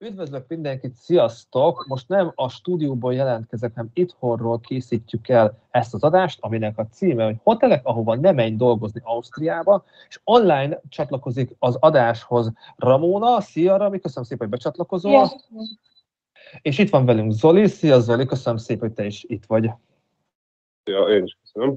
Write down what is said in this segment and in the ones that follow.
Üdvözlök mindenkit, sziasztok! Most nem a stúdióból jelentkezek, hanem itthonról készítjük el ezt az adást, aminek a címe, hogy Hotelek, ahova nem menj dolgozni Ausztriába, és online csatlakozik az adáshoz Ramona. Szia, Rami, köszönöm szépen, hogy becsatlakozol. Yes. És itt van velünk Zoli. Szia, Zoli, köszönöm szépen, hogy te is itt vagy. Szia, én is köszönöm.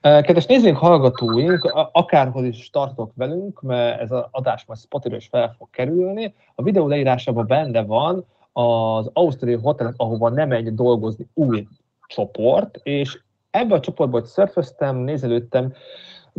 Kedves nézőink, hallgatóink, akárhol is tartok velünk, mert ez az adás majd spotify is fel fog kerülni. A videó leírásában benne van az Ausztriai Hotelek, ahova nem megy dolgozni új csoport, és ebben a csoportban, hogy szörföztem, nézelődtem,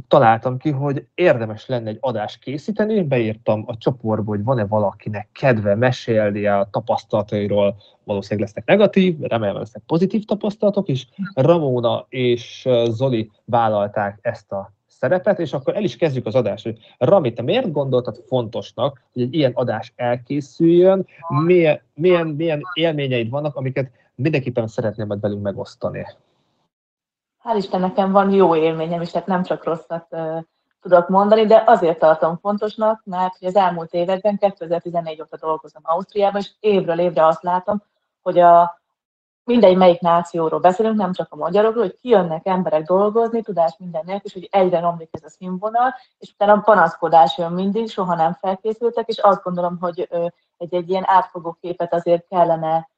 találtam ki, hogy érdemes lenne egy adást készíteni, beírtam a csoportba, hogy van-e valakinek kedve mesélni a tapasztalatairól, valószínűleg lesznek negatív, remélem lesznek pozitív tapasztalatok is. Ramona és Zoli vállalták ezt a szerepet, és akkor el is kezdjük az adást, hogy Rami, te miért gondoltad fontosnak, hogy egy ilyen adás elkészüljön, milyen, milyen, milyen élményeid vannak, amiket mindenképpen szeretném majd velünk megosztani? Hál' Isten nekem van jó élményem is, tehát nem csak rosszat tudok mondani, de azért tartom fontosnak, mert az elmúlt években, 2014 óta dolgozom Ausztriában, és évről évre azt látom, hogy a mindegy melyik nációról beszélünk, nem csak a magyarokról, hogy kijönnek emberek dolgozni, tudás minden nélkül, és hogy egyre romlik ez a színvonal, és utána panaszkodás jön mindig, soha nem felkészültek, és azt gondolom, hogy egy, egy ilyen átfogó képet azért kellene,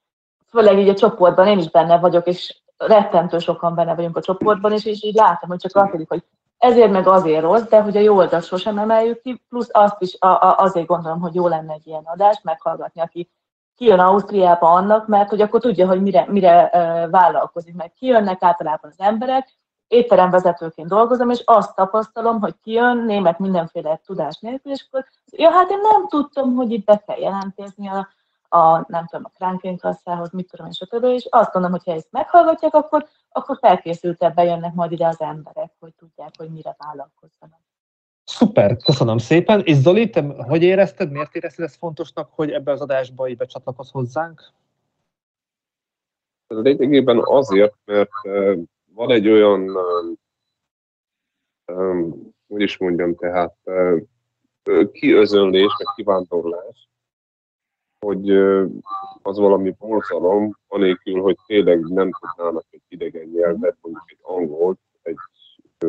főleg így a csoportban, én is benne vagyok, és rettentő sokan benne vagyunk a csoportban, és, és így látom, hogy csak azt hogy ezért meg azért rossz, de hogy a jó oldalt sosem emeljük ki, plusz azt is a, a, azért gondolom, hogy jó lenne egy ilyen adást meghallgatni, aki kijön Ausztriába annak, mert hogy akkor tudja, hogy mire, mire uh, vállalkozik, mert kijönnek általában az emberek, étteremvezetőként dolgozom, és azt tapasztalom, hogy kijön német mindenféle tudás nélkül, és akkor, ja, hát én nem tudtam, hogy itt be kell jelentkezni a, a, nem tudom, a Krankenkasszához, mit tudom, és stb. És azt gondolom, hogy ha ezt meghallgatják, akkor, akkor felkészültebben jönnek majd ide az emberek, hogy tudják, hogy mire vállalkozzanak. Szuper, köszönöm szépen. És Zoli, te hogy érezted, miért érezted ezt fontosnak, hogy ebbe az adásba így becsatlakozz hozzánk? Lényegében azért, mert van egy olyan, hogy is mondjam, tehát kiözönlés, meg kivándorlás, hogy az valami borzalom, anélkül, hogy tényleg nem tudnának egy idegen nyelvet, mondjuk egy angolt, egy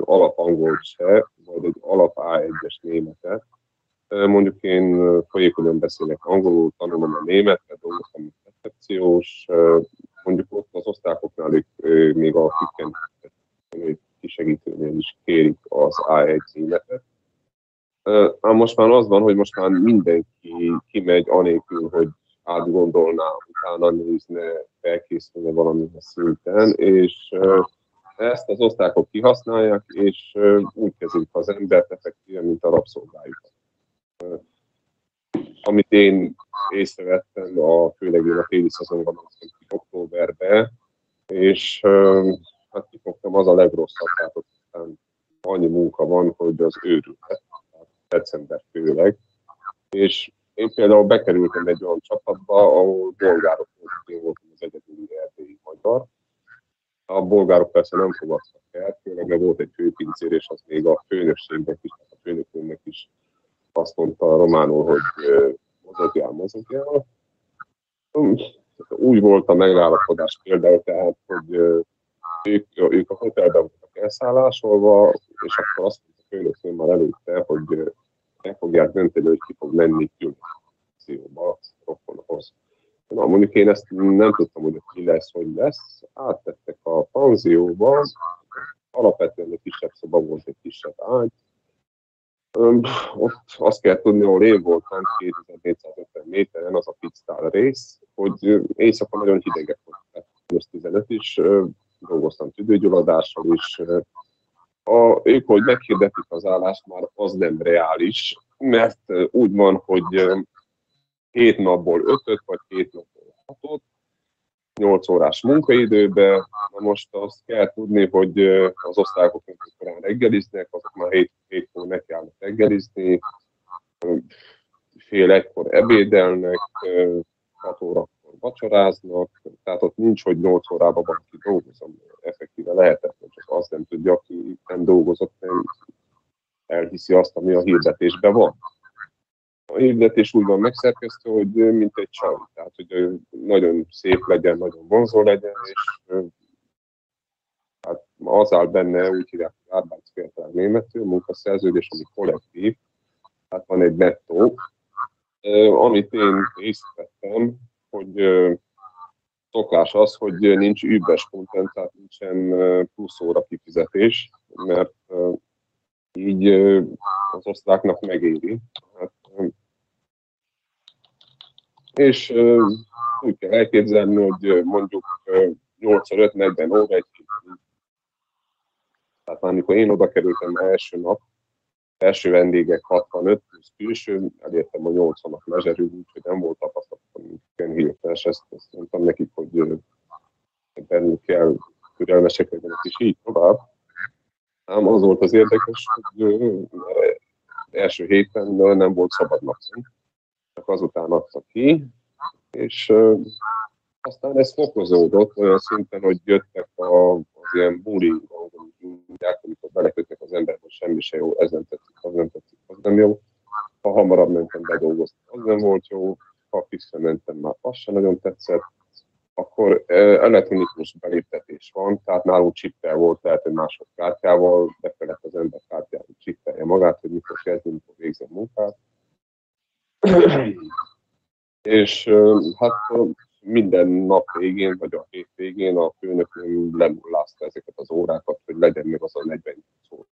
alapangolt se, vagy egy alap A1-es németet. Mondjuk én folyékonyan beszélek angolul, tanulom a németet, dolgoztam a recepciós, mondjuk ott az osztályoknál még a kikken kisegítőnél is kérik az A1 németet, Ám most már az van, hogy most már mindenki kimegy anélkül, hogy átgondolná, utána nézne, felkészülne valamilyen szinten, és ezt az osztályok kihasználják, és úgy kezelik az embert effektíven, mint a rabszolgájukat. Amit én észrevettem, a, főleg én a téli szezonban, októberben, és hát kifogtam az a legrosszabb, tehát annyi munka van, hogy az őrület december főleg, és én például bekerültem egy olyan csapatba, ahol bolgárok én voltam az egyedüli erdélyi magyar. A bolgárok persze nem fogadtak el, főleg mert volt egy főpincér, és az még a főnökségnek is, a főnökünknek is azt mondta a románul, hogy mozogjál, mozogjál. Úgy volt a megállapodás például, tehát, hogy ők, ők a hotelben voltak elszállásolva, és akkor azt főnöknél már előtte, hogy meg fogják dönteni, hogy ki fog menni különbözőba rokonhoz. Na, mondjuk én ezt nem tudtam, hogy ki lesz, hogy lesz. Áttettek a panzióba, alapvetően egy kisebb szoba volt, egy kisebb ágy. Öm, ott azt kell tudni, ahol én voltam 2450 méteren, az a pizztál rész, hogy éjszaka nagyon hidegek voltak. 15 is, dolgoztam tüdőgyulladással is, a, ők, hogy meghirdetik az állást, már az nem reális, mert úgy van, hogy hét napból ötöt, vagy hét napból hatot, 8 órás munkaidőbe. Na most azt kell tudni, hogy az osztályok, amikor reggeliznek, azok már 7 hétkor nekiállnak reggelizni, fél egykor ebédelnek, 6 órakor vacsoráznak, tehát ott nincs, hogy 8 órában valaki dolgozom. Effektíve lehetetlen, csak azt nem tudja, aki nem dolgozott, nem elhiszi azt, ami a hirdetésben van. a hirdetés úgy van megszerkesztve, hogy mint egy csaj, tehát hogy nagyon szép legyen, nagyon vonzó legyen, és hát az áll benne, úgy hívják, Arbeitsvertrag németül, munkaszerződés, ami kollektív, tehát van egy nettó, amit én észrevettem, hogy szokás az, hogy nincs übbes content, tehát nincsen plusz óra kifizetés, mert így az osztráknak megéri. Hát, és úgy kell elképzelni, hogy mondjuk 85-40 óra egy Tehát amikor én oda kerültem első nap, első vendégek 65 plusz külső, elértem a 80-at mezserül, úgyhogy nem volt tapasztalatom hirtelen, ezt, ezt mondtam nekik, hogy bennük kell türelmesek legyenek, és így tovább. Ám az volt az érdekes, hogy első héten nem volt szabad napunk, csak azután adtak ki, és aztán ez fokozódott olyan szinten, hogy jöttek a, az ilyen mondják, amikor belekötnek az ember, hogy semmi se jó, ez nem tetszik, az nem tetszik, az nem jó. Ha hamarabb mentem bedolgozni, az nem volt jó, ha visszamentem, már az sem nagyon tetszett. Akkor elektronikus beléptetés van, tehát nálunk csippel volt, tehát egy másodkártyával, be kellett az ember kártyával csippelje magát, hogy mikor kezdni, mikor végzem munkát. És hát minden nap végén, vagy a hét végén a főnökünk lenullázta ezeket az órákat, hogy legyen még az a 40 szó.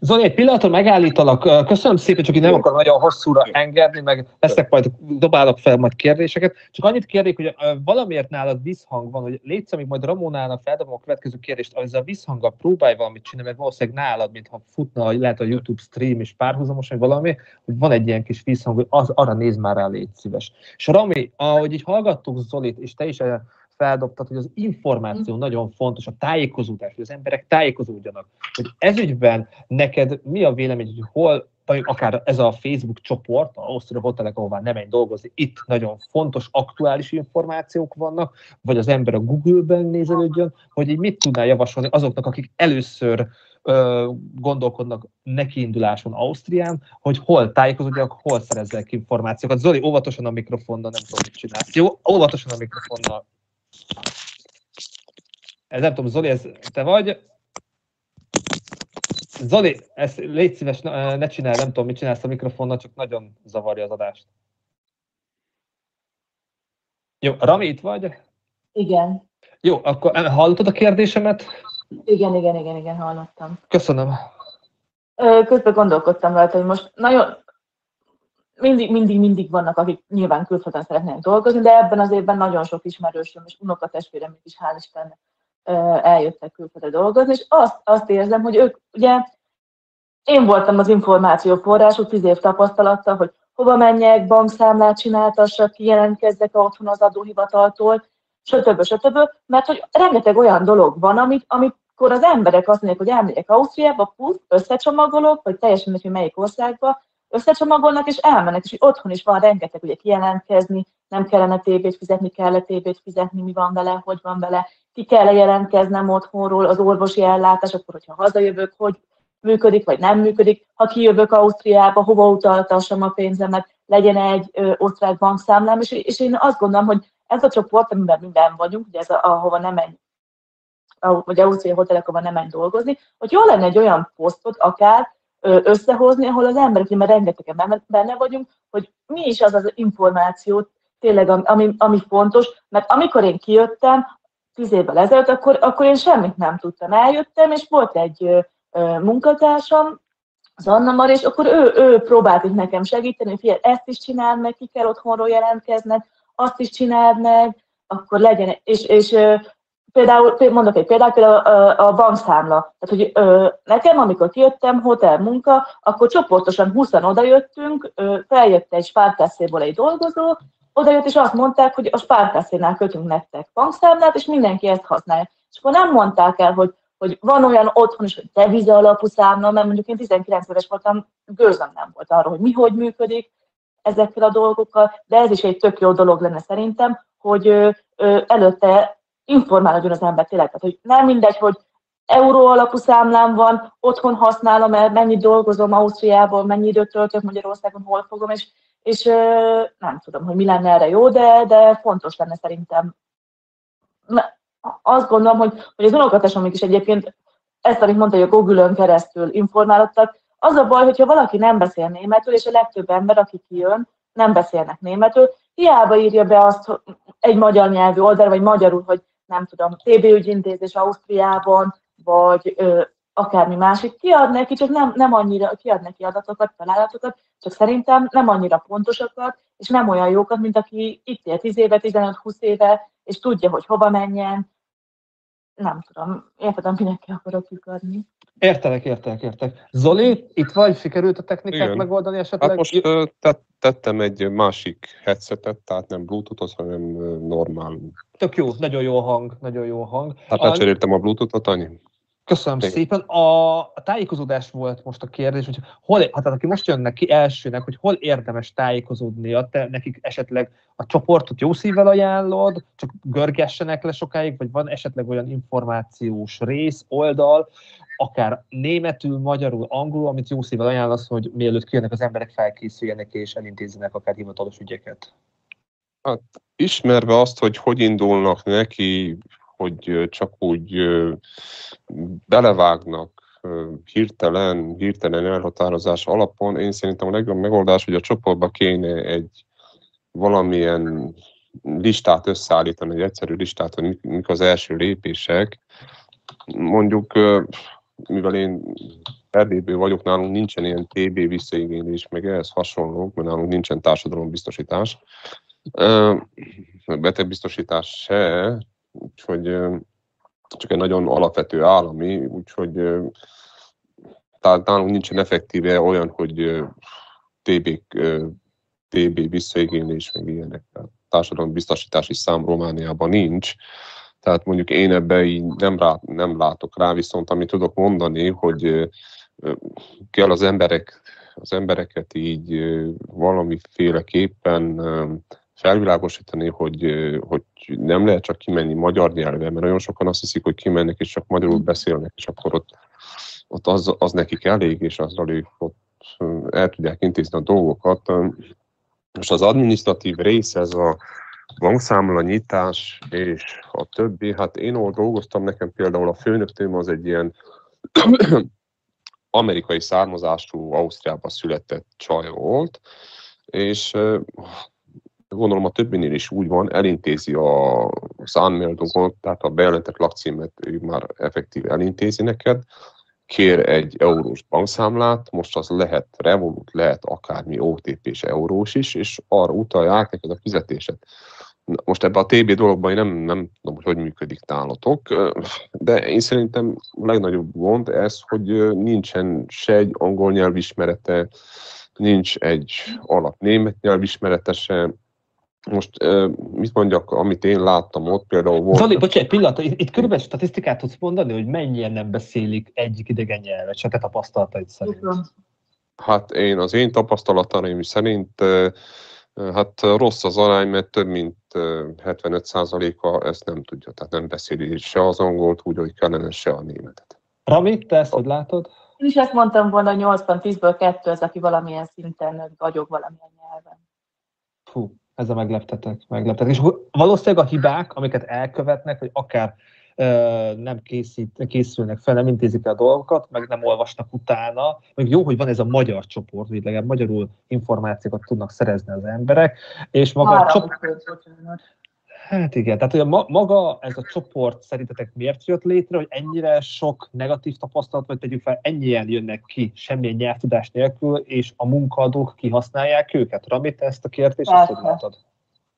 Zoli, egy pillanatra megállítalak. Köszönöm szépen, csak így nem akar nagyon hosszúra engedni, meg lesznek majd, dobálok fel majd kérdéseket. Csak annyit kérnék, hogy valamiért nálad visszhang van, hogy létsz, amíg majd Ramonának feldobom a következő kérdést, az a visszhanggal próbálj valamit csinálni, mert valószínűleg nálad, mintha futna, lehet a YouTube stream is párhuzamos, vagy valami, hogy van egy ilyen kis visszhang, hogy az, arra néz már rá, légy szíves. És Rami, ahogy így hallgattuk Zolit, és te is feldobtad, hogy az információ mm. nagyon fontos, a tájékozódás, hogy az emberek tájékozódjanak. Hogy ezügyben neked mi a vélemény, hogy hol, vagy akár ez a Facebook csoport, a Ausztria Hotelek, ahová nem menj dolgozni, itt nagyon fontos, aktuális információk vannak, vagy az ember a Google-ben nézelődjön, hogy így mit tudnál javasolni azoknak, akik először ö, gondolkodnak nekiinduláson Ausztrián, hogy hol tájékozódjanak, hol szerezzenek információkat. Zoli, óvatosan a mikrofonnal, nem tudom, mit csinálsz. Jó, óvatosan a mikrofonnal. Ez nem tudom, Zoli, ez te vagy? Zoli, ezt légy szíves, ne csinálj, nem tudom, mit csinálsz a mikrofonnal, csak nagyon zavarja az adást. Jó, Rami, itt vagy? Igen. Jó, akkor hallottad a kérdésemet? Igen, igen, igen, igen, hallottam. Köszönöm. Közben gondolkodtam rajta, hogy most nagyon mindig, mindig, mindig vannak, akik nyilván külföldön szeretnének dolgozni, de ebben az évben nagyon sok ismerősöm és unokatestvérem is, hál' Istennek, eljöttek külföldre dolgozni, és azt, azt érzem, hogy ők, ugye, én voltam az információ forrású, tíz év tapasztalattal, hogy hova menjek, bankszámlát csináltassak, kijelentkezzek otthon az adóhivataltól, stb. stb. Mert hogy rengeteg olyan dolog van, amit, amikor az emberek azt mondják, hogy elmegyek Ausztriába, pusz, összecsomagolok, vagy teljesen hogy melyik országba, összecsomagolnak, és elmennek, és hogy otthon is van rengeteg ugye kijelentkezni, nem kellene tévét fizetni, kell tévét fizetni, mi van vele, hogy van vele, ki kell jelentkeznem otthonról, az orvosi ellátás, akkor hogyha hazajövök, hogy működik, vagy nem működik, ha kijövök Ausztriába, hova utaltassam a pénzemet, legyen egy ö, osztrák bankszámlám, és, és én azt gondolom, hogy ez a csoport, amiben minden vagyunk, ugye ez a, ahova nem menj, vagy Ausztria hotelek, ahova nem menj dolgozni, hogy jó lenne egy olyan posztot akár, összehozni, ahol az emberek, mert rengetegen benne vagyunk, hogy mi is az az információ, tényleg, ami, ami fontos, mert amikor én kijöttem, tíz évvel ezelőtt, akkor, akkor én semmit nem tudtam. Eljöttem, és volt egy munkatársam, az Anna Mar, és akkor ő, ő próbált itt nekem segíteni, hogy figyelj, ezt is csináld meg, ki kell otthonról jelentkezned, azt is csináld meg, akkor legyen, és, és például, mondok egy példát, például a, a bankszámla. Tehát, hogy ö, nekem, amikor kijöttem, hotel munka, akkor csoportosan 20 odajöttünk, ö, feljött egy spárkászéból egy dolgozó, odajött, és azt mondták, hogy a spárkászénál kötünk nektek bankszámlát, és mindenki ezt használja. És akkor nem mondták el, hogy, hogy van olyan otthon is, hogy deviza alapú számla, mert mondjuk én 19 éves voltam, gőzöm nem volt arra, hogy mi hogy működik ezekkel a dolgokkal, de ez is egy tök jó dolog lenne szerintem, hogy ö, ö, előtte informálódjon az ember tényleg. Tehát, hogy nem mindegy, hogy euró alapú számlám van, otthon használom el, mennyit dolgozom Ausztriában, mennyi időt töltök Magyarországon, hol fogom, és, és nem tudom, hogy mi lenne erre jó, de, de fontos lenne szerintem. Azt gondolom, hogy, hogy az unokatásom is egyébként ezt, amit mondta, hogy a Google-ön keresztül informálódtak, az a baj, hogyha valaki nem beszél németül, és a legtöbb ember, aki kijön, nem beszélnek németül, hiába írja be azt egy magyar nyelvű oldal, vagy magyarul, hogy nem tudom, TB ügyintézés Ausztriában, vagy ö, akármi másik, kiad neki, csak nem, nem annyira, kiad neki adatokat, felállatokat, csak szerintem nem annyira pontosakat, és nem olyan jókat, mint aki itt él 10 éve, 15-20 éve, és tudja, hogy hova menjen. Nem tudom, érted, minek kell akarok adni. Értelek, értelek, értelek. Zoli, itt vagy? Sikerült a technikát Igen. megoldani esetleg? Hát most uh, tettem egy másik headsetet, tehát nem Bluetooth-ot, hanem normál. Tök jó, nagyon jó hang, nagyon jó hang. Hát lecseréltem a Bluetooth-ot, annyi? Köszönöm Tényleg. szépen. A, a tájékozódás volt most a kérdés, hogy hol, hát aki most jönnek ki elsőnek, hogy hol érdemes tájékozódni, te nekik esetleg a csoportot jó szívvel ajánlod, csak görgessenek le sokáig, vagy van esetleg olyan információs rész, oldal, akár németül, magyarul, angolul, amit jó szívvel ajánlasz, hogy mielőtt kijönnek az emberek felkészüljenek és elintézzenek akár hivatalos ügyeket? Hát ismerve azt, hogy hogy indulnak neki, hogy csak úgy belevágnak hirtelen, hirtelen elhatározás alapon, én szerintem a legjobb megoldás, hogy a csoportba kéne egy valamilyen listát összeállítani, egy egyszerű listát, hogy mik az első lépések. Mondjuk mivel én Erdélyből vagyok, nálunk nincsen ilyen TB visszaigénylés, meg ehhez hasonlók, mert nálunk nincsen társadalombiztosítás, betegbiztosítás se, úgyhogy csak egy nagyon alapvető állami, úgyhogy tehát nálunk nincsen effektíve olyan, hogy TB, TB visszaigénylés, meg ilyenek. Társadalombiztosítási szám Romániában nincs, tehát mondjuk én ebbe így nem, rá, nem látok rá, viszont amit tudok mondani, hogy kell az emberek, az embereket így valamiféleképpen felvilágosítani, hogy, hogy nem lehet csak kimenni magyar nyelven, mert nagyon sokan azt hiszik, hogy kimennek és csak magyarul beszélnek, és akkor ott, ott az, az nekik elég, és azzal ők ott el tudják intézni a dolgokat. Most az administratív rész, ez a bankszámla nyitás és a többi, hát én ahol dolgoztam, nekem például a főnöktőm az egy ilyen amerikai származású, Ausztriában született csaj volt, és gondolom a többinél is úgy van, elintézi a, az anmeldungot, tehát a bejelentett lakcímet ő már effektív elintézi neked, kér egy eurós bankszámlát, most az lehet Revolut, lehet akármi OTP és eurós is, és arra utalja át neked a fizetéset. Most ebben a TB dologban én nem, nem tudom, hogy hogy működik nálatok, de én szerintem a legnagyobb gond ez, hogy nincsen se egy angol nyelvismerete, nincs egy alap német nyelvismerete se, most mit mondjak, amit én láttam ott, például volt... Zoli, bocsánat, pillanat, itt, itt körülbelül statisztikát tudsz mondani, hogy mennyien nem beszélik egyik idegen nyelvet, se te tapasztalataid szerint? Hát én az én tapasztalataim szerint hát rossz az arány, mert több mint 75%-a ezt nem tudja, tehát nem beszéli se az angolt úgy, hogy kellene, se a németet. Rami, te ezt hogy látod? Én is ezt mondtam volna, hogy 80-10-ből kettő az, aki valamilyen szinten vagyok valamilyen nyelven. Fú, ez a megleptetek, megleptetek. És valószínűleg a hibák, amiket elkövetnek, hogy akár nem készít, készülnek fel, nem intézik el a dolgokat, meg nem olvasnak utána. Meg jó, hogy van ez a magyar csoport, hogy legalább magyarul információkat tudnak szerezni az emberek, és maga a csoport... Hát igen, tehát hogy a maga ez a csoport szerintetek miért jött létre, hogy ennyire sok negatív tapasztalat, vagy tegyük fel, ennyien jönnek ki semmilyen nyelvtudás nélkül, és a munkadók kihasználják őket? Ramit ezt a kérdést, ezt hogy látod?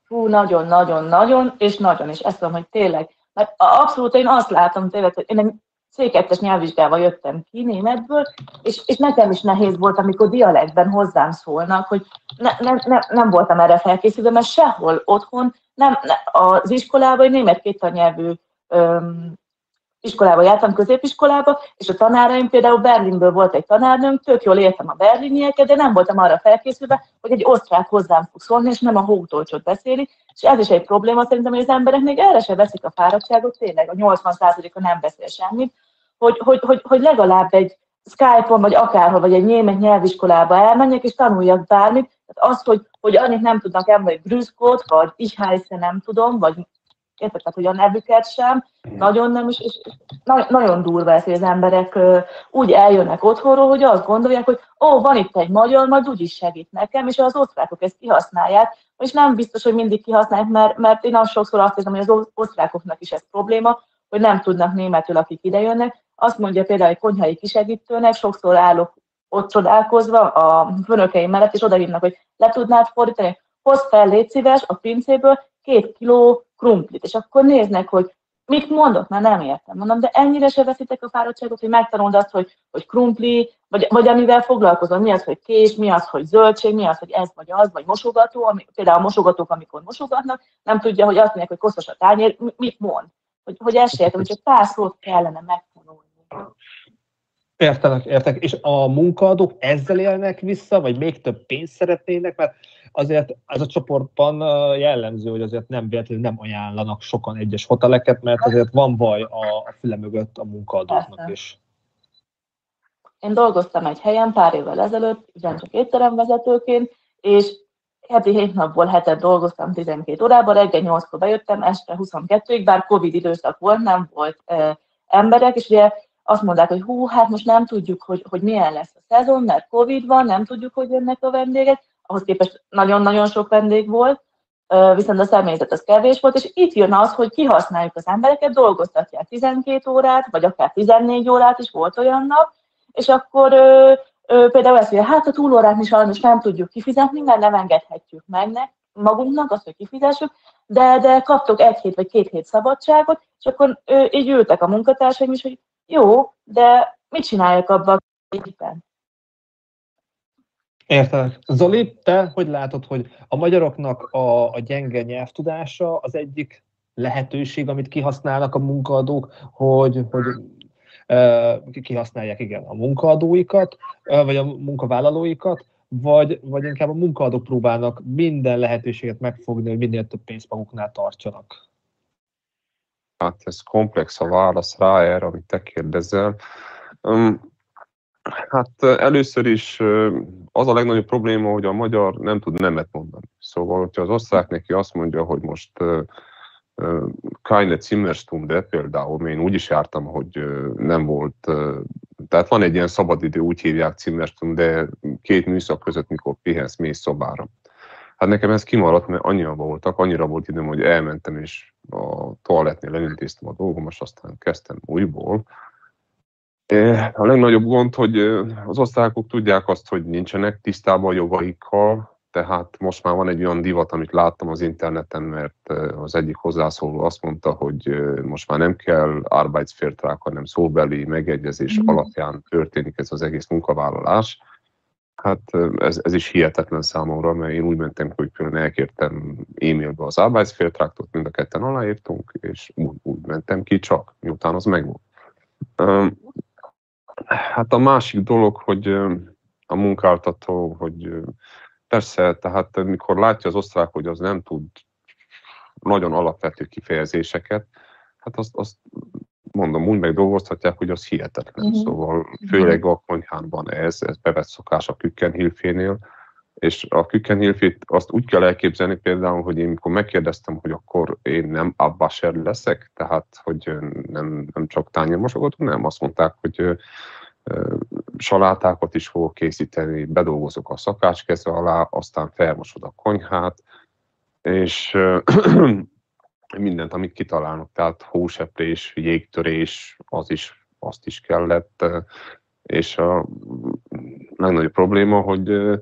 Hú, nagyon, nagyon, nagyon, és nagyon, és ezt mondom, hogy tényleg mert abszolút én azt látom tényleg, hogy én egy C2-es nyelvvizsgával jöttem ki németből, és, és nekem is nehéz volt, amikor dialektben hozzám szólnak, hogy ne, ne, ne, nem voltam erre felkészülve, mert sehol otthon, nem, ne, az iskolában egy német kétanyelvű iskolába jártam, középiskolába, és a tanáraim például Berlinből volt egy tanárnőm, tök jól értem a berlinieket, de nem voltam arra felkészülve, hogy egy osztrák hozzám fog szólni, és nem a hótolcsot beszéli, és ez is egy probléma szerintem, hogy az emberek még erre se veszik a fáradtságot, tényleg a 80%-a nem beszél semmit, hogy, hogy, hogy, hogy legalább egy Skype-on, vagy akárhol, vagy egy német nyelviskolába elmenjek, és tanuljak bármit. Tehát azt, hogy, hogy annyit nem tudnak emlni, hogy Brüskot, vagy ich heiße nem tudom, vagy érted, tehát hogy a nevüket sem, nagyon nem is, és na, nagyon durva ez, hogy az emberek úgy eljönnek otthonról, hogy azt gondolják, hogy ó, van itt egy magyar, majd úgyis segít nekem, és az osztrákok ezt kihasználják, és nem biztos, hogy mindig kihasználják, mert, mert én azt sokszor azt érzem, hogy az osztrákoknak is ez probléma, hogy nem tudnak németül, akik idejönnek. Azt mondja például egy konyhai kisegítőnek, sokszor állok ott csodálkozva a főnökeim mellett, és odahívnak, hogy le tudnád fordítani, hozd fel, légy szíves, a pincéből két kiló krumplit, és akkor néznek, hogy mit mondok, már nem értem. Mondom, de ennyire se veszitek a fáradtságot, hogy megtanuld azt, hogy, hogy krumpli, vagy, vagy amivel foglalkozom, mi az, hogy kés, mi az, hogy zöldség, mi az, hogy ez vagy az, vagy mosogató, ami, például a mosogatók, amikor mosogatnak, nem tudja, hogy azt mondják, hogy koszos a tányér, mit mond. Hogy, hogy ezt értem, hogy csak pár szót kellene megtanulni. Értelek, értek. És a munkaadók ezzel élnek vissza, vagy még több pénzt szeretnének, mert azért ez a csoportban jellemző, hogy azért nem véletlenül nem ajánlanak sokan egyes hoteleket, mert azért van vaj a, füle mögött a munkaadóknak is. Én dolgoztam egy helyen pár évvel ezelőtt, ugyancsak étteremvezetőként, és heti 7 napból hetet dolgoztam 12 órában, reggel 8-kor bejöttem, este 22-ig, bár Covid időszak volt, nem volt e, emberek, és ugye azt mondták, hogy hú, hát most nem tudjuk, hogy, hogy milyen lesz a szezon, mert Covid van, nem tudjuk, hogy jönnek a vendégek, ahhoz képest nagyon-nagyon sok vendég volt, viszont a személyzet az kevés volt, és itt jön az, hogy kihasználjuk az embereket, dolgoztatják 12 órát, vagy akár 14 órát is volt olyan nap, és akkor ö, ö, például ezt mondja, hát a túlórát mi sajnos nem tudjuk kifizetni, mert nem engedhetjük meg ne, magunknak azt, hogy kifizessük, de, de kaptok egy hét vagy két hét szabadságot, és akkor ö, így ültek a munkatársaim is, hogy jó, de mit csináljak abban a képen? Érted. Zoli, te hogy látod, hogy a magyaroknak a, a gyenge nyelvtudása az egyik lehetőség, amit kihasználnak a munkaadók, hogy, hogy kihasználják igen a munkaadóikat, vagy a munkavállalóikat, vagy, vagy inkább a munkaadók próbálnak minden lehetőséget megfogni, hogy minél több pénzt maguknál tartsanak? Hát ez komplex a válasz rá erre, amit te kérdezel. Hát először is az a legnagyobb probléma, hogy a magyar nem tud nemet mondani. Szóval, hogyha az osztrák neki azt mondja, hogy most keine Zimmerstunde például, én úgy is jártam, hogy nem volt, tehát van egy ilyen szabadidő, úgy hívják Zimmerstunde, két műszak között, mikor pihensz, mész szobára. Hát nekem ez kimaradt, mert annyira voltak, annyira volt időm, hogy elmentem, és a toalettnél elintéztem a dolgom, és aztán kezdtem újból. A legnagyobb gond, hogy az osztrákok tudják azt, hogy nincsenek tisztában a jogaikkal, tehát most már van egy olyan divat, amit láttam az interneten, mert az egyik hozzászóló azt mondta, hogy most már nem kell Arbeitsvertrag, hanem szóbeli megegyezés mm. alapján történik ez az egész munkavállalás. Hát ez, ez is hihetetlen számomra, mert én úgy mentem, hogy például elkértem e-mailbe az Arbeitsvertragtot, mind a ketten aláírtunk, és úgy, úgy mentem ki csak, miután az megvolt. Hát a másik dolog, hogy a munkáltató, hogy persze, tehát mikor látja az osztrák, hogy az nem tud nagyon alapvető kifejezéseket, hát azt, azt mondom, úgy megdolgoztatják, hogy az hihetetlen. Uh-huh. Szóval főleg a konyhánban ez, ez bevett szokás a Kükkenhilfénél, és a Kükkenhilfét azt úgy kell elképzelni például, hogy én mikor megkérdeztem, hogy akkor én nem abbasser leszek, tehát hogy nem, nem csak tányérmosogató, nem, azt mondták, hogy salátákat is fogok készíteni, bedolgozok a szakácskeze alá, aztán felmosod a konyhát, és mindent, amit kitalálnak, tehát hóseprés, jégtörés, az is, azt is kellett, és a legnagyobb probléma, hogy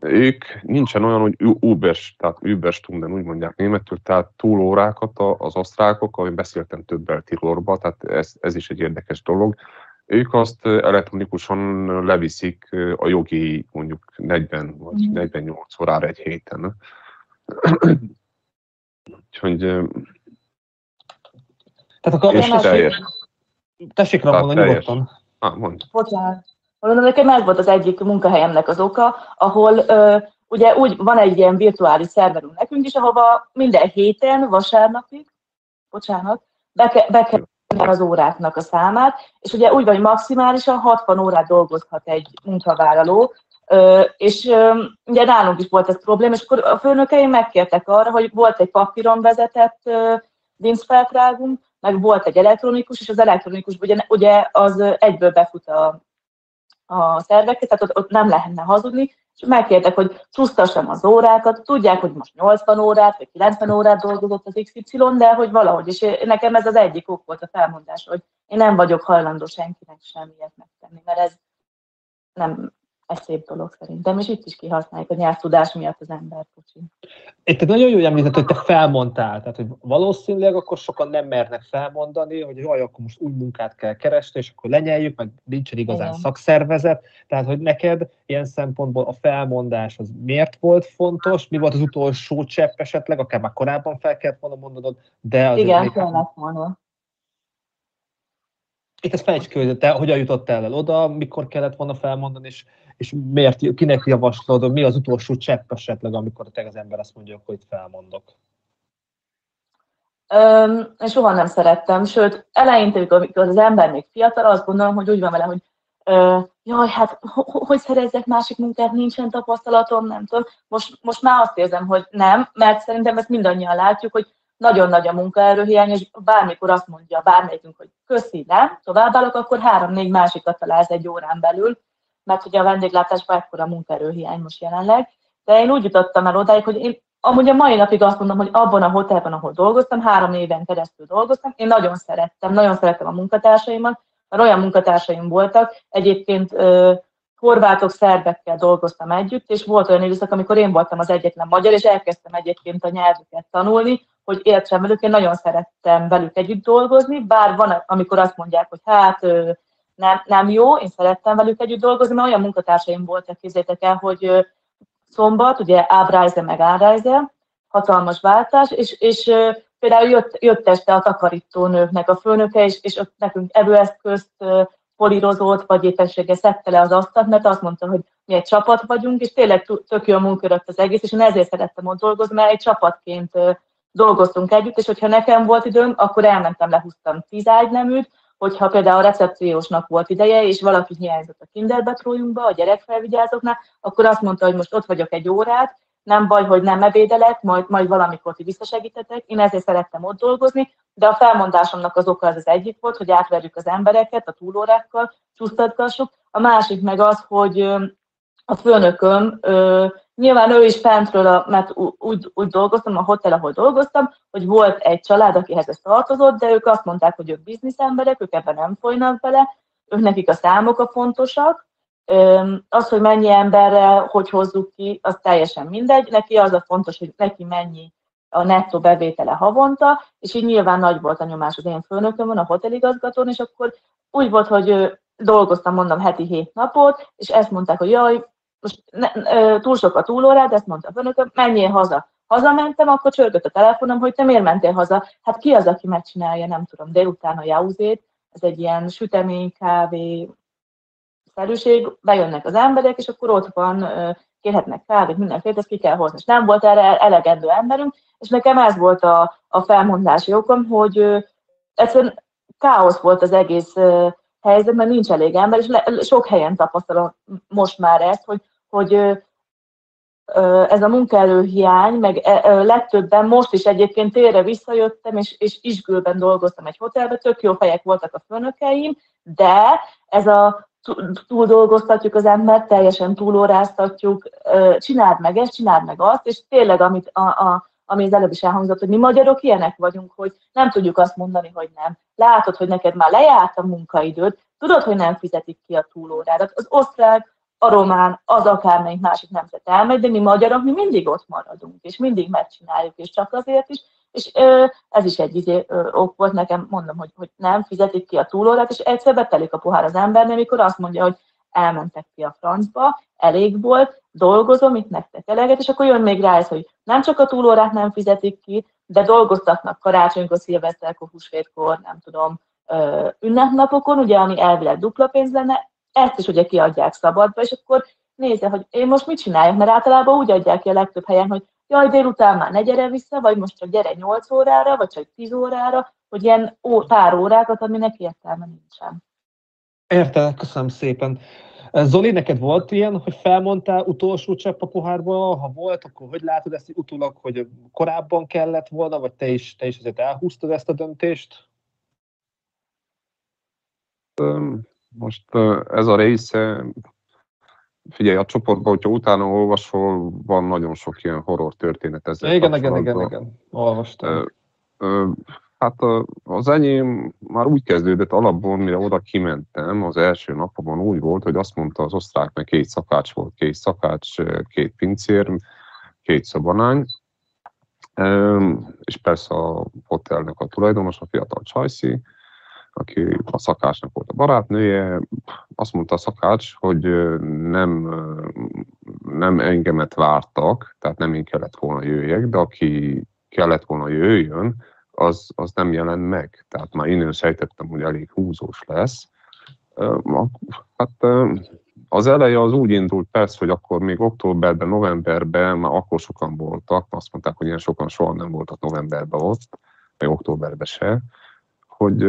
ők nincsen olyan, hogy Uber, tehát Überstunden úgy mondják németül, tehát túlórákat az osztrákok, ahogy beszéltem többel Tirolba, tehát ez, ez is egy érdekes dolog, ők azt elektronikusan leviszik a jogi mondjuk 40 vagy mm. 48 órára egy héten. Úgyhogy tehát akkor és teljes. Tessék rá mondani nyugodtan. Ah, mondj. Bocsánat. Mondom, nekem ez volt az egyik munkahelyemnek az oka, ahol ö, ugye úgy van egy ilyen virtuális szerverünk nekünk is, ahova minden héten, vasárnapig, bocsánat, be, ke, be kell az óráknak a számát, és ugye úgy van, hogy maximálisan 60 órát dolgozhat egy munkavállaló, és ugye nálunk is volt ez probléma, és akkor a főnökeim megkértek arra, hogy volt egy papíron vezetett dinszfeltrágunk, meg volt egy elektronikus, és az elektronikus ugye, ugye az egyből befut a, a szerveket, tehát ott, ott nem lehetne hazudni, és megkértek, hogy csúsztassam az órákat, tudják, hogy most 80 órát, vagy 90 órát dolgozott az XY, de hogy valahogy, és nekem ez az egyik ok volt a felmondás, hogy én nem vagyok hajlandó senkinek semmiért megtenni, mert ez nem, ez szép dolog szerintem, és itt is kihasználjuk a nyelvtudás miatt az ember. Itt nagyon jó említett, hogy te felmondtál, tehát hogy valószínűleg akkor sokan nem mernek felmondani, hogy jaj, akkor most új munkát kell keresni, és akkor lenyeljük, meg nincsen igazán Igen. szakszervezet, tehát hogy neked ilyen szempontból a felmondás az miért volt fontos, mi volt az utolsó csepp esetleg, akár már korábban fel kellett volna mondanod, de az Igen, kellett volna. Itt ki, hogy te hogyan jutottál el oda, mikor kellett volna felmondani, és és miért, kinek javaslod, mi az utolsó csepp esetleg, amikor te az ember azt mondja, hogy felmondok? Öm, én soha nem szerettem, sőt, eleinte, amikor az ember még fiatal, azt gondolom, hogy úgy van vele, hogy ö, jaj, hát hogy szerezzek másik munkát, nincsen tapasztalatom, nem tudom. Most, most már azt érzem, hogy nem, mert szerintem ezt mindannyian látjuk, hogy nagyon nagy a munkaerőhiány, és bármikor azt mondja bármelyikünk, hogy köszi, nem, továbbállok, akkor három-négy másikat találsz egy órán belül, mert ugye a vendéglátásban ekkora munkaerőhiány most jelenleg, de én úgy jutottam el odáig, hogy én amúgy a mai napig azt mondom, hogy abban a hotelben, ahol dolgoztam, három éven keresztül dolgoztam, én nagyon szerettem, nagyon szerettem a munkatársaimat, mert olyan munkatársaim voltak, egyébként horvátok, szerbekkel dolgoztam együtt, és volt olyan időszak, amikor én voltam az egyetlen magyar, és elkezdtem egyébként a nyelvüket tanulni, hogy értsem velük, én nagyon szerettem velük együtt dolgozni, bár van, amikor azt mondják, hogy hát nem, nem jó, én szerettem velük együtt dolgozni, mert olyan munkatársaim voltak, kézzétek el, hogy szombat, ugye Ábrájze meg Ábrájze, hatalmas váltás, és, és például jött, jött este a takarítónőknek a főnöke, és, és ott nekünk erőeszközt polírozott, vagy éppenséggel szedte le az asztalt, mert azt mondta, hogy mi egy csapat vagyunk, és tényleg tök jó munkörött az egész, és én ezért szerettem ott dolgozni, mert egy csapatként dolgoztunk együtt, és hogyha nekem volt időm, akkor elmentem, lehúztam tíz ágyneműt, hogyha például a recepciósnak volt ideje, és valaki hiányzott a kinderbetrójunkba, a gyerekfelvigyázóknál, akkor azt mondta, hogy most ott vagyok egy órát, nem baj, hogy nem ebédelek, majd, majd valamikor ti visszasegítetek. Én ezért szerettem ott dolgozni, de a felmondásomnak az oka az az egyik volt, hogy átverjük az embereket a túlórákkal, csúsztatgassuk. A másik meg az, hogy a főnököm Nyilván ő is fentről, mert úgy, úgy dolgoztam a hotel, ahol dolgoztam, hogy volt egy család, akihez ez tartozott, de ők azt mondták, hogy ők bizniszemberek, ők ebben nem folynak bele, ők nekik a számok a fontosak, az, hogy mennyi emberrel, hogy hozzuk ki, az teljesen mindegy. Neki az a fontos, hogy neki mennyi a nettó bevétele havonta, és így nyilván nagy volt a nyomás az én főnökömön, a hoteligazgatón, és akkor úgy volt, hogy dolgoztam, mondom, heti hét napot, és ezt mondták, hogy jaj, most ne, túl sok a túlórád, ezt mondta főnököm, menjél haza. Hazamentem, akkor csörgött a telefonom, hogy te miért mentél haza? Hát ki az, aki megcsinálja, nem tudom, délután a jauzét, ez egy ilyen sütemény, kávé, szerűség, bejönnek az emberek, és akkor ott van, kérhetnek kávét, mindenféle, ezt ki kell hozni. És nem volt erre elegendő emberünk, és nekem ez volt a, a felmondási okom, hogy egyszerűen káosz volt az egész helyzetben, nincs elég ember, és le, sok helyen tapasztalom most már ezt, hogy hogy ez a munkaerőhiány, meg e, legtöbben most is egyébként térre visszajöttem, és, és Isgülben dolgoztam egy hotelben, tök jó fejek voltak a főnökeim, de ez a túl dolgoztatjuk az embert, teljesen túlóráztatjuk, csináld meg ezt, csináld meg azt, és tényleg, amit a, a, ami az előbb is elhangzott, hogy mi magyarok ilyenek vagyunk, hogy nem tudjuk azt mondani, hogy nem. Látod, hogy neked már lejárt a munkaidőd, tudod, hogy nem fizetik ki a túlórádat. Az osztrák, a román, az akármelyik másik nemzet elmegy, de mi magyarok, mi mindig ott maradunk, és mindig megcsináljuk, és csak azért is, és ö, ez is egy izé, ö, ok volt nekem, mondom, hogy, hogy nem fizetik ki a túlórát, és egyszer betelik a pohár az embernek, amikor azt mondja, hogy elmentek ki a francba, elég volt, dolgozom, itt nektek eleget, és akkor jön még rá ez, hogy nem csak a túlórát nem fizetik ki, de dolgoztatnak karácsonykor, szilveszterkor, húsvétkor, nem tudom, ünnepnapokon, ugye, ami elvileg dupla pénz lenne, ezt is ugye kiadják szabadba, és akkor nézze, hogy én most mit csináljak, mert általában úgy adják ki a legtöbb helyen, hogy jaj, délután már ne gyere vissza, vagy most csak gyere 8 órára, vagy csak 10 órára, hogy ilyen ó, pár órákat, aminek értelme nincsen. Értelek, köszönöm szépen. Zoli, neked volt ilyen, hogy felmondtál utolsó csepp a pohárba? Ha volt, akkor hogy látod ezt utólag, hogy korábban kellett volna, vagy te is, te is azért elhúztad ezt a döntést? Most ez a része, figyelj, a csoportban, hogyha utána olvasol, van nagyon sok ilyen horror történet ezzel Igen, igen, igen, igen, olvastam. Hát az enyém már úgy kezdődött alapból, mire oda kimentem, az első napomon úgy volt, hogy azt mondta az osztrák, mert két szakács volt, két szakács, két pincér, két szobanány, és persze a hotelnek a tulajdonos, a fiatal Csajci, aki a szakácsnak volt a barátnője, azt mondta a szakács, hogy nem, nem engemet vártak, tehát nem én kellett volna jöjjek, de aki kellett volna jöjjön, az, az nem jelent meg. Tehát már innen sejtettem, hogy elég húzós lesz. Hát az eleje az úgy indult persze, hogy akkor még októberben, novemberben már akkor sokan voltak, azt mondták, hogy ilyen sokan soha nem voltak novemberben ott, vagy októberben se, hogy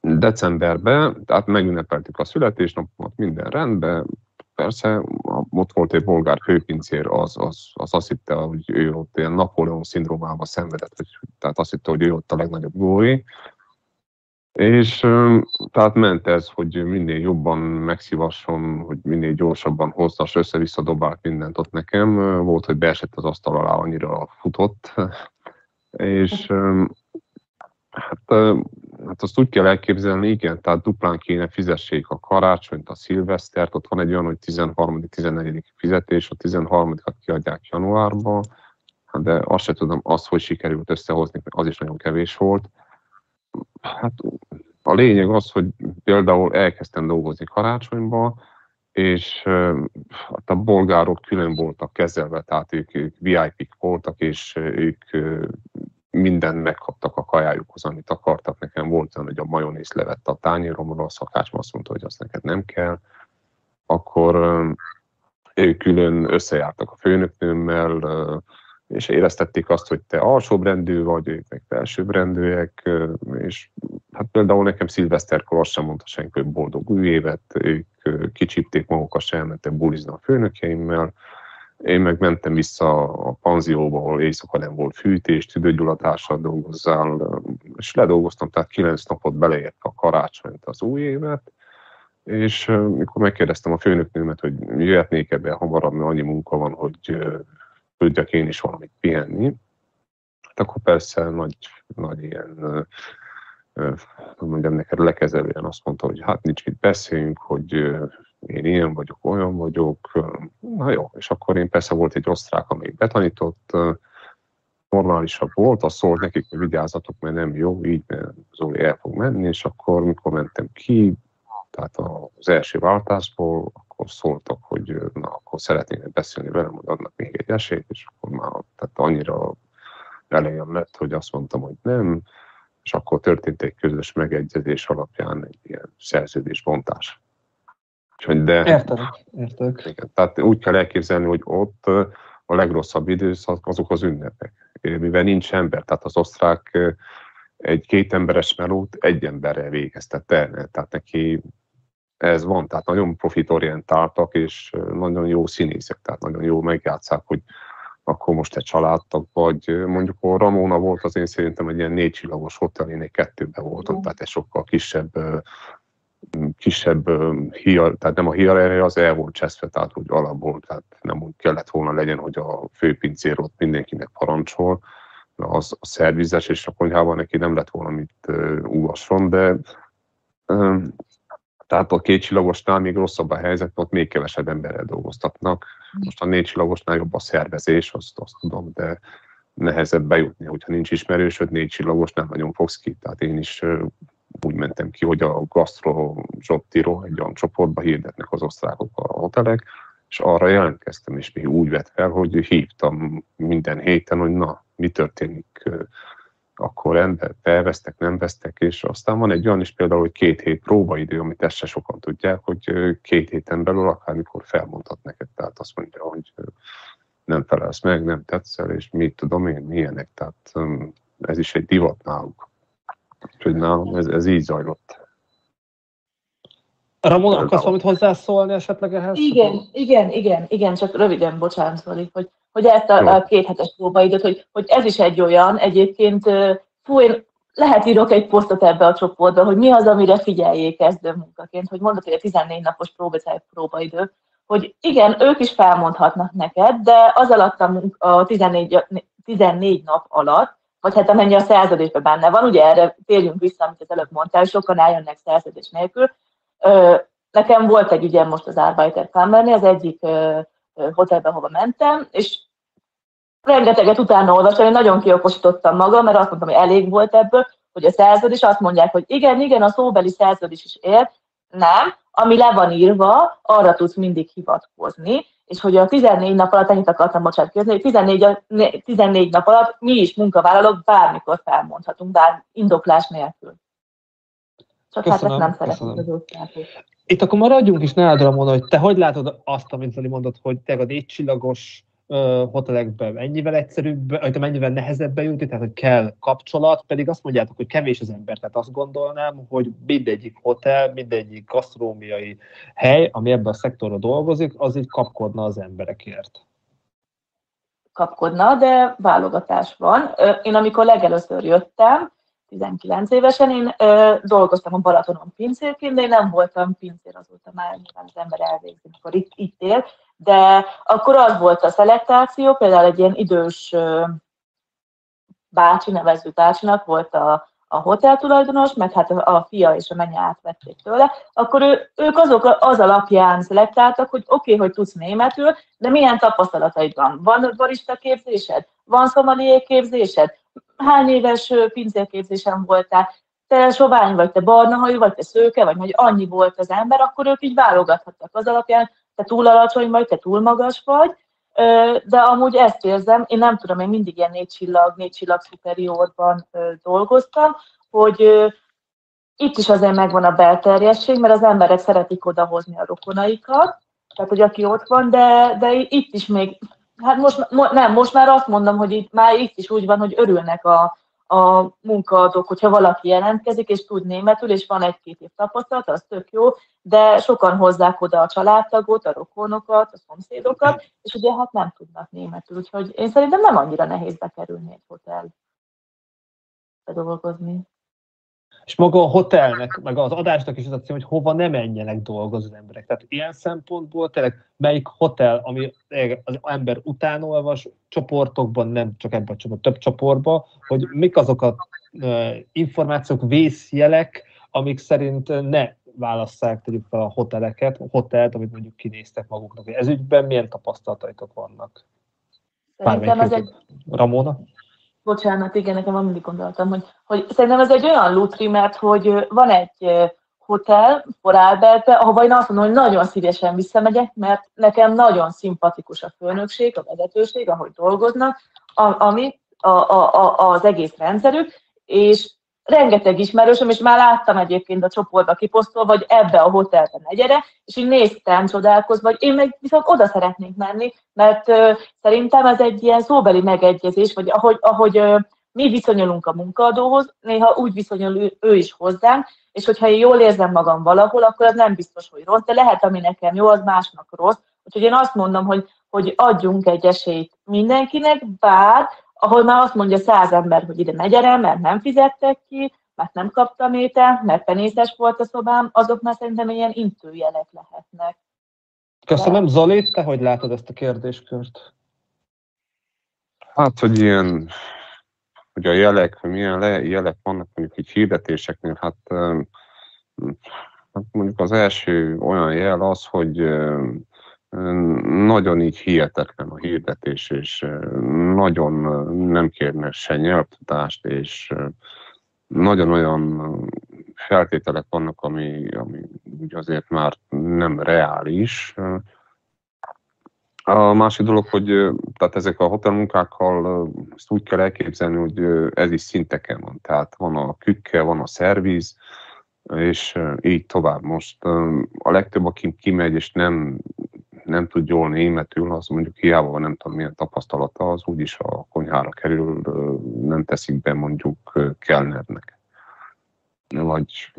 decemberben, tehát megünnepeltük a születésnapomat, minden rendben, persze, ott volt egy bolgár főpincér, az, az, az azt hitte, hogy ő ott ilyen Napóleon szindrómával szenvedett, hogy, tehát azt hitte, hogy ő ott a legnagyobb gói. És tehát ment ez, hogy minél jobban megszívasson, hogy minél gyorsabban hozzas, össze-vissza dobált mindent ott nekem. Volt, hogy beesett az asztal alá, annyira futott. És hát hát azt úgy kell elképzelni, igen, tehát duplán kéne fizessék a karácsonyt, a szilvesztert, ott van egy olyan, hogy 13. 14. fizetés, a 13-at kiadják januárban, de azt se tudom, az, hogy sikerült összehozni, az is nagyon kevés volt. Hát a lényeg az, hogy például elkezdtem dolgozni karácsonyba, és hát a bolgárok külön voltak kezelve, tehát ők, ők VIP-k voltak, és ők mindent megkaptak a kajájukhoz, amit akartak. Nekem volt olyan, hogy a majonéz levette a tányéromról, a szakács azt mondta, hogy azt neked nem kell. Akkor ők külön összejártak a főnöknőmmel, és éreztették azt, hogy te alsóbrendű vagy, ők meg felsőbbrendűek, és hát például nekem szilveszterkor azt sem mondta senki, hogy boldog új évet, ők kicsípték magukat, se elmentek bulizni a főnökeimmel, én meg mentem vissza a panzióba, ahol éjszaka nem volt fűtés, tüdőgyulladással dolgozzál, és ledolgoztam, tehát kilenc napot beleért a karácsonyt, az új évet, és mikor megkérdeztem a főnöknőmet, hogy jöhetnék ebben hamarabb, mert annyi munka van, hogy tudjak én is valamit pihenni, hát akkor persze nagy, nagy ilyen mondjam neked lekezelően azt mondta, hogy hát nincs mit beszéljünk, hogy én ilyen vagyok, olyan vagyok, na jó, és akkor én persze volt egy osztrák, amelyik betanított, normálisabb volt, azt szólt nekik, hogy vigyázzatok, mert nem jó, így mert Zoli el fog menni, és akkor, mikor mentem ki, tehát az első váltásból, akkor szóltak, hogy na, akkor szeretnének beszélni velem, hogy adnak még egy esélyt, és akkor már tehát annyira elején lett, hogy azt mondtam, hogy nem, és akkor történt egy közös megegyezés alapján egy ilyen szerződésbontás. De, érted, érted. Igen, tehát úgy kell elképzelni, hogy ott a legrosszabb időszak azok az ünnepek, mivel nincs ember, tehát az osztrák egy két emberes melót egy emberrel végeztette, tehát neki ez van, tehát nagyon profitorientáltak, és nagyon jó színészek, tehát nagyon jó megjátszák, hogy akkor most egy családtag vagy. Mondjuk a Ramona volt az én szerintem egy ilyen négy csillagos hotel, én egy kettőben voltam, tehát egy sokkal kisebb kisebb hia, tehát nem a hierarchia az el volt cseszve, tehát úgy alapból, tehát nem úgy kellett volna legyen, hogy a főpincér ott mindenkinek parancsol, az a szervizes, és a konyhában neki nem lett volna mit úvasson, de tehát a két csillagosnál még rosszabb a helyzet, ott még kevesebb emberrel dolgoztatnak. Most a négy csillagosnál jobb a szervezés, azt, azt tudom, de nehezebb bejutni, hogyha nincs ismerősöd, négy csillagos nem nagyon fogsz ki. Tehát én is úgy mentem ki, hogy a Gastro Jottiro egy olyan csoportba hirdetnek az osztrákok a hotelek, és arra jelentkeztem, és még úgy vett fel, hogy hívtam minden héten, hogy na, mi történik, akkor ember, felvesztek, nem vesztek, és aztán van egy olyan is például, hogy két hét próbaidő, amit ezt se sokan tudják, hogy két héten belül akármikor felmondhat neked, tehát azt mondja, hogy nem felelsz meg, nem tetszel, és mit tudom én, milyenek, tehát ez is egy divat náluk. Úgyhogy nálam ez, ez így zajlott. Ramon, akarsz valamit hozzászólni esetleg ehhez? Igen, igen, igen, igen, csak röviden, bocsánat, Zoli, hogy, hogy ezt a, a két hetes próbaidőt, hogy, hogy ez is egy olyan, egyébként, fú, én lehet írok egy posztot ebbe a csoportba, hogy mi az, amire figyeljék kezdő munkaként, hogy mondod, hogy a 14 napos próbaidő, hogy igen, ők is felmondhatnak neked, de az alatt a, a 14, 14 nap alatt, vagy hát amennyi a szerződésben benne van, ugye erre térjünk vissza, amit az előbb mondtál, sokan eljönnek szerződés nélkül. Nekem volt egy ügyem most az Arbeiter Kammernél, az egyik hotelben, hova mentem, és rengeteget utána olvastam, én nagyon kiokosítottam magam, mert azt mondtam, hogy elég volt ebből, hogy a szerződés azt mondják, hogy igen, igen, a szóbeli szerződés is ér, nem, ami le van írva, arra tudsz mindig hivatkozni, és hogy a 14 nap alatt, ennyit akartam bocsánat kérdezni, hogy 14, 14 nap alatt mi is munkavállalók bármikor felmondhatunk, bár indoklás nélkül. Csak köszönöm, hát ezt nem szeretném az Itt akkor maradjunk is nálad, Ramon, hogy te hogy látod azt, amit Zoli mondott, hogy te a négy csillagos hotelekben mennyivel egyszerűbb, vagy mennyivel nehezebb jutni, tehát hogy kell kapcsolat, pedig azt mondjátok, hogy kevés az ember, tehát azt gondolnám, hogy mindegyik hotel, mindegyik gasztronómiai hely, ami ebben a szektorban dolgozik, az így kapkodna az emberekért. Kapkodna, de válogatás van. Én amikor legelőször jöttem, 19 évesen. Én ö, dolgoztam a Balatonon pincérként, de én nem voltam pincér azóta már, nyilván az ember elvégzi, amikor itt, itt él, de akkor az volt a szelektáció, például egy ilyen idős bácsi, nevező bácsinak volt a, a hotel tulajdonos, meg hát a, a fia és a menye átvették tőle, akkor ő, ők azok az alapján szelektáltak, hogy oké, okay, hogy tudsz németül, de milyen tapasztalataid van? Van barista képzésed? Van szomalié képzésed? hány éves pincérképzésen voltál, te sovány vagy, te barna hajú vagy, te szőke vagy, vagy annyi volt az ember, akkor ők így válogathattak az alapján, te túl alacsony vagy, te túl magas vagy, de amúgy ezt érzem, én nem tudom, én mindig ilyen négy csillag, négy csillag superiorban dolgoztam, hogy itt is azért megvan a belterjesség, mert az emberek szeretik odahozni a rokonaikat, tehát hogy aki ott van, de, de itt is még Hát most, nem, most már azt mondom, hogy itt, már itt is úgy van, hogy örülnek a, a munkaadók, hogyha valaki jelentkezik, és tud németül, és van egy-két év tapasztalat, az tök jó, de sokan hozzák oda a családtagot, a rokonokat, a szomszédokat, és ugye hát nem tudnak németül, úgyhogy én szerintem nem annyira nehéz bekerülni egy hotelbe dolgozni és maga a hotelnek, meg az adásnak is az a cím, hogy hova ne menjenek dolgozni az emberek. Tehát ilyen szempontból tényleg melyik hotel, ami az ember utánolvas csoportokban, nem csak ebben a csoport, több csoportban, hogy mik azok a információk, vészjelek, amik szerint ne válasszák tegyük fel a hoteleket, a hotelt, amit mondjuk kinéztek maguknak. Ez ügyben milyen tapasztalataitok vannak? Szerintem ez egy... Ramona? Bocsánat, igen, nekem mindig gondoltam, hogy, hogy szerintem ez egy olyan lutri, mert hogy van egy hotel Forálberbe, ahova én azt mondom, hogy nagyon szívesen visszamegyek, mert nekem nagyon szimpatikus a főnökség, a vezetőség, ahogy dolgoznak, ami a, a, a, az egész rendszerük, és rengeteg ismerősöm, és már láttam egyébként a csoportba kiposztolva, hogy ebbe a hotelbe ne gyere, és így néztem csodálkozva, vagy én meg viszont oda szeretnék menni, mert uh, szerintem ez egy ilyen szóbeli megegyezés, vagy ahogy, ahogy uh, mi viszonyulunk a munkaadóhoz, néha úgy viszonyul ő, ő is hozzánk, és hogyha én jól érzem magam valahol, akkor az nem biztos, hogy rossz, de lehet, ami nekem jó, az másnak rossz. Úgyhogy én azt mondom, hogy, hogy adjunk egy esélyt mindenkinek, bár ahol már azt mondja száz ember, hogy ide ne gyere, mert nem fizettek ki, mert nem kaptam ételt, mert penészes volt a szobám, azok már szerintem ilyen intőjelek lehetnek. Köszönöm. Zoli, te hogy látod ezt a kérdéskört? Hát, hogy ilyen, hogy a jelek, hogy milyen le, jelek vannak mondjuk így hirdetéseknél, hát, hát mondjuk az első olyan jel az, hogy nagyon így hihetetlen a hirdetés, és nagyon nem kérne se nyelvtudást, és nagyon olyan feltételek vannak, ami, ami azért már nem reális. A másik dolog, hogy tehát ezek a hotelmunkákkal ezt úgy kell elképzelni, hogy ez is szinteken van. Tehát van a kükke, van a szerviz, és így tovább. Most a legtöbb, aki kimegy és nem nem tud jól németül, az mondjuk hiába van nem tudom milyen tapasztalata, az úgyis a konyhára kerül, nem teszik be mondjuk kellnernek. vagy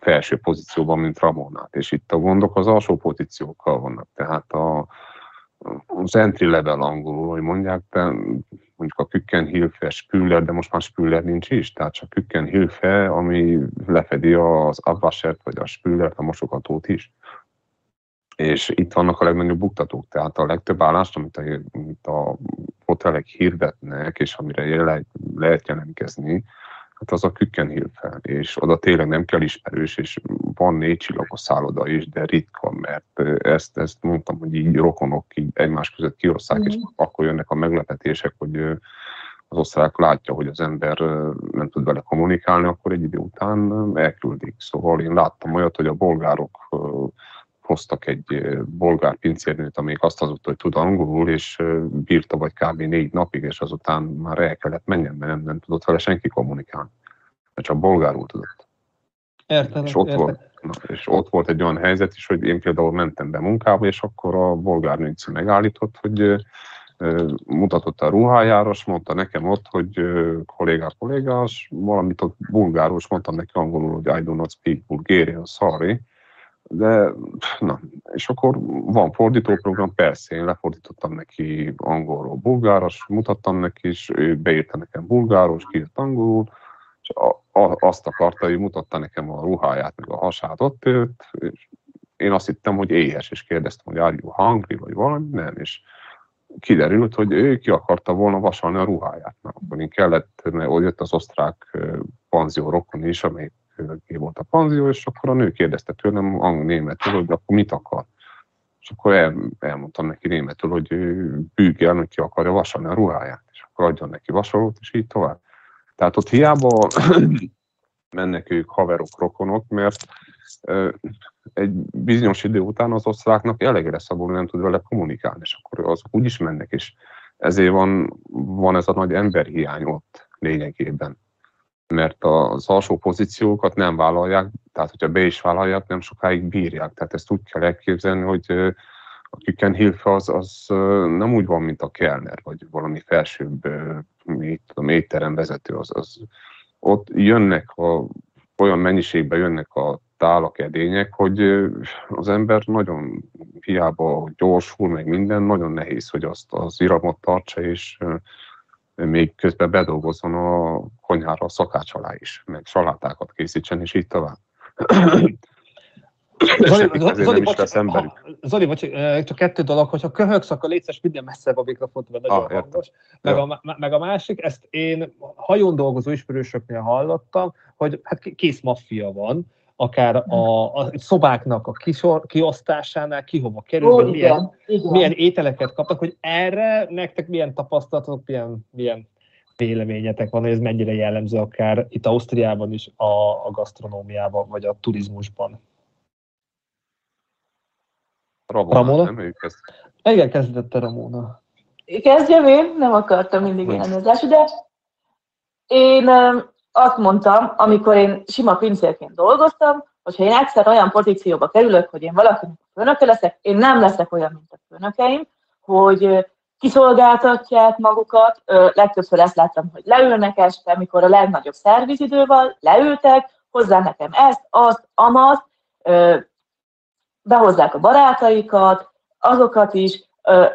felső pozícióban, mint Ramonát. És itt a gondok az alsó pozíciókkal vannak. Tehát a, az entry level angolul, hogy mondják, de mondjuk a Küken Hilfe Spüller, de most már Spüller nincs is, tehát csak Küken Hilfe, ami lefedi az Abwasert vagy a Spüllert, a mosogatót is. És itt vannak a legnagyobb buktatók, tehát a legtöbb állást, amit a, amit a hotelek hirdetnek, és amire lehet, lehet jelentkezni, hát az a Kükkenhilfe, és oda tényleg nem kell ismerős, és van négy csillagos szálloda is, de ritka, mert ezt, ezt mondtam, hogy így rokonok így egymás között kioszták, mm. és akkor jönnek a meglepetések, hogy az osztrák látja, hogy az ember nem tud vele kommunikálni, akkor egy idő után elküldik. Szóval én láttam olyat, hogy a bolgárok hoztak egy bolgár pincérnőt, amelyik azt hazudta, hogy tud angolul, és bírta vagy kb. négy napig, és azután már el kellett menjen, mert nem, nem tudott vele senki kommunikálni. Mert csak bolgárul tudott. Értem, és ott, értem. Volt, na, és ott volt egy olyan helyzet is, hogy én például mentem be munkába, és akkor a bolgár nőci megállított, hogy mutatott a ruhájára, és mondta nekem ott, hogy kollégás, kollégás, valamit ott bulgárul, és mondtam neki angolul, hogy I do not speak Bulgarian, sorry, de, na, és akkor van fordítóprogram, persze, én lefordítottam neki angolról bulgáros, mutattam neki, és ő beírta nekem bulgáros, kiírt angolul, és a, a, azt akarta, hogy mutatta nekem a ruháját, meg a hasát ott és én azt hittem, hogy éhes, és kérdeztem, hogy are you hungry, vagy valami, nem, és kiderült, hogy ő ki akarta volna vasalni a ruháját. Na, akkor én kellett, mert jött az osztrák panzió rokon is, amelyik ki volt a panzió, és akkor a nő kérdezte tőlem angol németül, hogy akkor mit akar. És akkor el, elmondtam neki németül, hogy bűgjen, hogy ki akarja vasalni a ruháját, és akkor adjon neki vasalót, és így tovább. Tehát ott hiába mennek ők haverok, rokonok, mert egy bizonyos idő után az osztráknak elege lesz abból, nem tud vele kommunikálni, és akkor azok úgy is mennek, és ezért van, van ez a nagy emberhiány ott lényegében mert az alsó pozíciókat nem vállalják, tehát hogyha be is vállalják, nem sokáig bírják. Tehát ezt úgy kell elképzelni, hogy akiken Hilfe az, az nem úgy van, mint a Kellner, vagy valami felsőbb, mit tudom, étterem vezető, az, az ott jönnek a, olyan mennyiségben jönnek a tálak, edények, hogy az ember nagyon hiába gyorsul, meg minden, nagyon nehéz, hogy azt az iramot tartsa, és még közben bedolgozzon a konyhára a szakács alá is, meg salátákat készítsen, és így tovább. Zoli, Zoli, bocs, ha, Zoli, bocs, csak kettő dolog, hogyha köhögsz, akkor létszes minden messzebb a mikrofont, mert nagyon ah, hangos. Meg a, meg a másik, ezt én hajón dolgozó ismerősöknél hallottam, hogy hát kész maffia van, akár a, a szobáknak a kisor, kiosztásánál, ki hova kerül, Ó, milyen, igen. milyen ételeket kaptak, hogy erre nektek milyen tapasztalatok, milyen, milyen véleményetek van, hogy ez mennyire jellemző akár itt Ausztriában is, a, a gasztronómiában, vagy a turizmusban. Ramona, Ramona? nem ő kezd. Igen, kezdette Ramona. Kezdjem én, nem akartam mindig elnözás, de én azt mondtam, amikor én sima pincérként dolgoztam, hogyha én egyszer olyan pozícióba kerülök, hogy én valakinek a főnöke leszek, én nem leszek olyan, mint a főnökeim, hogy kiszolgáltatják magukat. Legtöbbször ezt láttam, hogy leülnek este, amikor a legnagyobb szervizidő van, leültek, hozzá nekem ezt, azt, amat, behozzák a barátaikat, azokat is.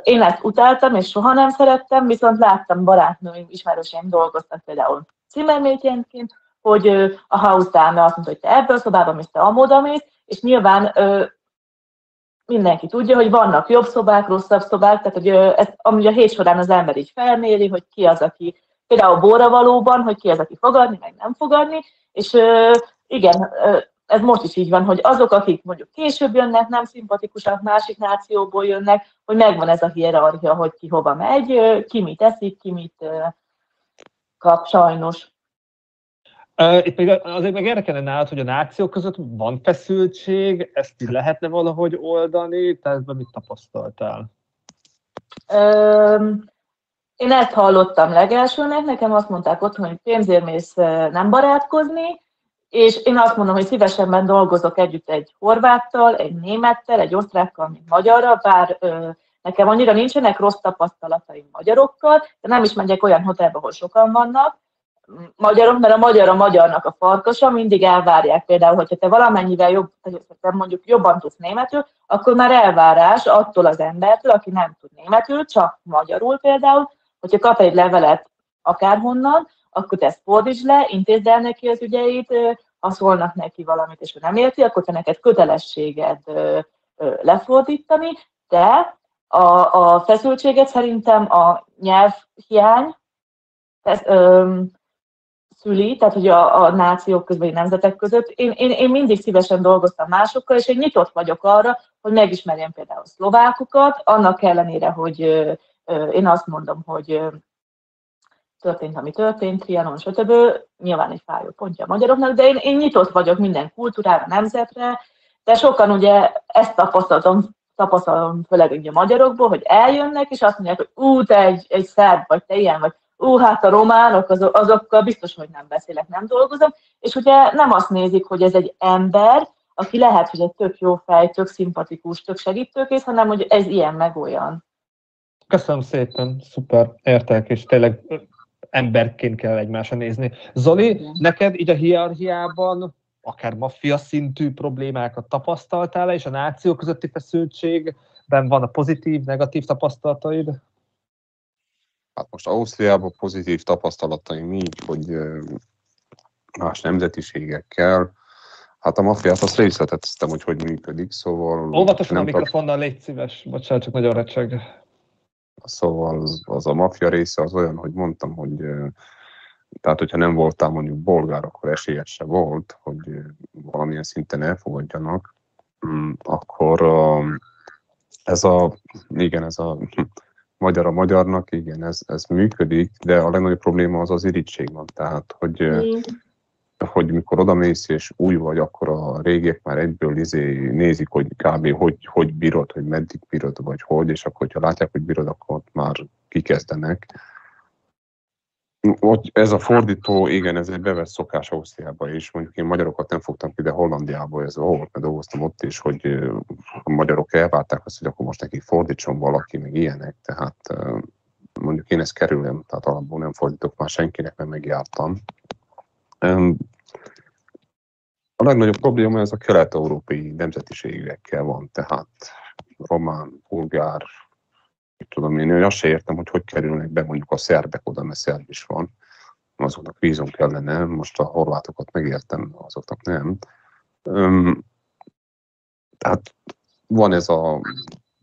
Én ezt utáltam, és soha nem szerettem, viszont láttam barátnőim, ismerőseim dolgoztak például cimmermétjenként, hogy a house dame azt mondta, hogy te ebből a szobában mész, te amoda mész, és nyilván ö, mindenki tudja, hogy vannak jobb szobák, rosszabb szobák, tehát hogy ö, ezt, amúgy a hét során az ember így felméri, hogy ki az, aki például bóravalóban, hogy ki az, aki fogadni, meg nem fogadni, és ö, igen, ö, ez most is így van, hogy azok, akik mondjuk később jönnek, nem szimpatikusak, másik nációból jönnek, hogy megvan ez a hierarchia, hogy ki hova megy, ki mit eszik, ki mit kap, sajnos. Itt még azért meg érdekelne nálad, hogy a nációk között van feszültség, ezt így lehetne valahogy oldani, te ebben mit tapasztaltál? Öm, én ezt hallottam legelsőnek, nekem azt mondták otthon, hogy pénzért mész nem barátkozni, és én azt mondom, hogy szívesebben dolgozok együtt egy horváttal, egy némettel, egy osztrákkal, mint magyarra, bár ö, nekem annyira nincsenek rossz tapasztalataim magyarokkal, de nem is megyek olyan hotelbe, ahol sokan vannak, magyarok, mert a magyar a magyarnak a farkasa, mindig elvárják például, hogyha te valamennyivel jobb, te mondjuk jobban tudsz németül, akkor már elvárás attól az embertől, aki nem tud németül, csak magyarul például, hogyha kap egy levelet akárhonnan, akkor te ezt fordítsd le, intézd el neki az ügyeit, ha szólnak neki valamit, és ő nem érti, akkor te neked kötelességed lefordítani, de a, a feszültséget szerintem a nyelvhiány ö, szüli, tehát hogy a, a nációk közben, vagy nemzetek között. Én, én, én mindig szívesen dolgoztam másokkal, és én nyitott vagyok arra, hogy megismerjem például a szlovákukat, annak ellenére, hogy ö, ö, én azt mondom, hogy történt, ami történt, Trianon, stb. Nyilván egy fájó pontja a magyaroknak, de én, én nyitott vagyok minden kultúrára, nemzetre, de sokan ugye ezt tapasztalom, tapasztalom főleg ugye magyarokból, hogy eljönnek, és azt mondják, hogy ú, te egy, egy szerb vagy, te ilyen vagy, ú, hát a románok, azok, azokkal biztos, hogy nem beszélek, nem dolgozom, és ugye nem azt nézik, hogy ez egy ember, aki lehet, hogy egy tök jó fej, tök szimpatikus, tök segítőkész, hanem hogy ez ilyen meg olyan. Köszönöm szépen, szuper, értek, és tényleg emberként kell egymásra nézni. Zoli, Igen. neked így a hierarchiában akár maffia szintű problémákat tapasztaltál és a nációk közötti feszültségben van a pozitív, negatív tapasztalataid? Hát most Ausztriában pozitív tapasztalataim így, hogy más nemzetiségekkel, Hát a maffiát azt részleteztem, hogy hogy működik, szóval... Óvatosan a mikrofonnal, légy szíves, bocsánat, csak nagyon recseg. Szóval az, az a maffia része az olyan, hogy mondtam, hogy tehát, hogyha nem voltál mondjuk bolgár, akkor esélyed se volt, hogy valamilyen szinten elfogadjanak, mm, akkor ez a, igen, ez a magyar a magyarnak, igen, ez, ez működik, de a legnagyobb probléma az az irítség van. Tehát, hogy, mm. hogy mikor odamész és új vagy, akkor a régiek már egyből izé nézik, hogy kb. hogy, hogy bírod, hogy meddig bírod, vagy hogy, és akkor, ha látják, hogy bírod, akkor ott már kikezdenek. Hogy ez a fordító, igen, ez egy bevett szokás Ausztriában is. Mondjuk én magyarokat nem fogtam ide Hollandiába, ez volt, mert dolgoztam ott is, hogy a magyarok elvárták azt, hogy akkor most neki fordítson valaki, meg ilyenek. Tehát mondjuk én ezt kerülöm, tehát alapból nem fordítok már senkinek, mert megjártam. A legnagyobb probléma ez a kelet-európai nemzetiségekkel van, tehát román, bulgár, tudom én, hogy azt se értem, hogy hogy kerülnek be mondjuk a szerbek oda, mert szerb is van. Azoknak vízum kellene, most a horvátokat megértem, azoknak nem. Üm, tehát van ez a,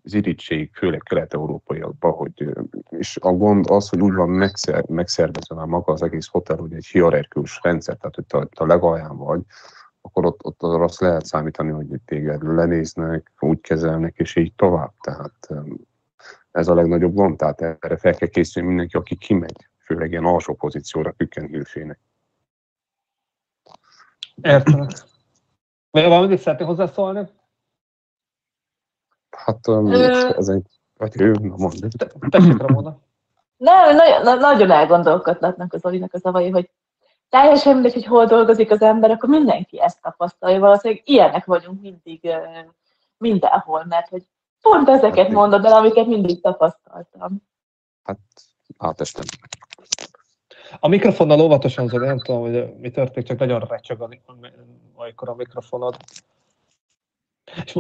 az irítség, főleg kelet-európaiakban, hogy, és a gond az, hogy úgy van megszer, megszervezve már maga az egész hotel, hogy egy hierarchikus rendszer, tehát hogy te a legalján vagy, akkor ott, ott azt lehet számítani, hogy téged lenéznek, úgy kezelnek, és így tovább. Tehát ez a legnagyobb gond, tehát erre fel kell készülni mindenki, aki kimegy, főleg ilyen alsó pozícióra hűfének. Értem. Vagy valamit szeretnél hozzászólni? Hát um, ez egy... Vagy ő, na mondd. Tessék, Ramona. Ne, nagyon, nagyon elgondolkodnak az Olinak a szavai, hogy teljesen mindegy, hogy hol dolgozik az ember, akkor mindenki ezt tapasztalja. Valószínűleg ilyenek vagyunk mindig mindenhol, mert hogy Pont ezeket hát, mondod el, amiket mindig tapasztaltam. Hát, átestem. A mikrofonnal óvatosan, Zoli, nem tudom, hogy mi történik, csak nagyon recseg, amikor a mikrofonod. És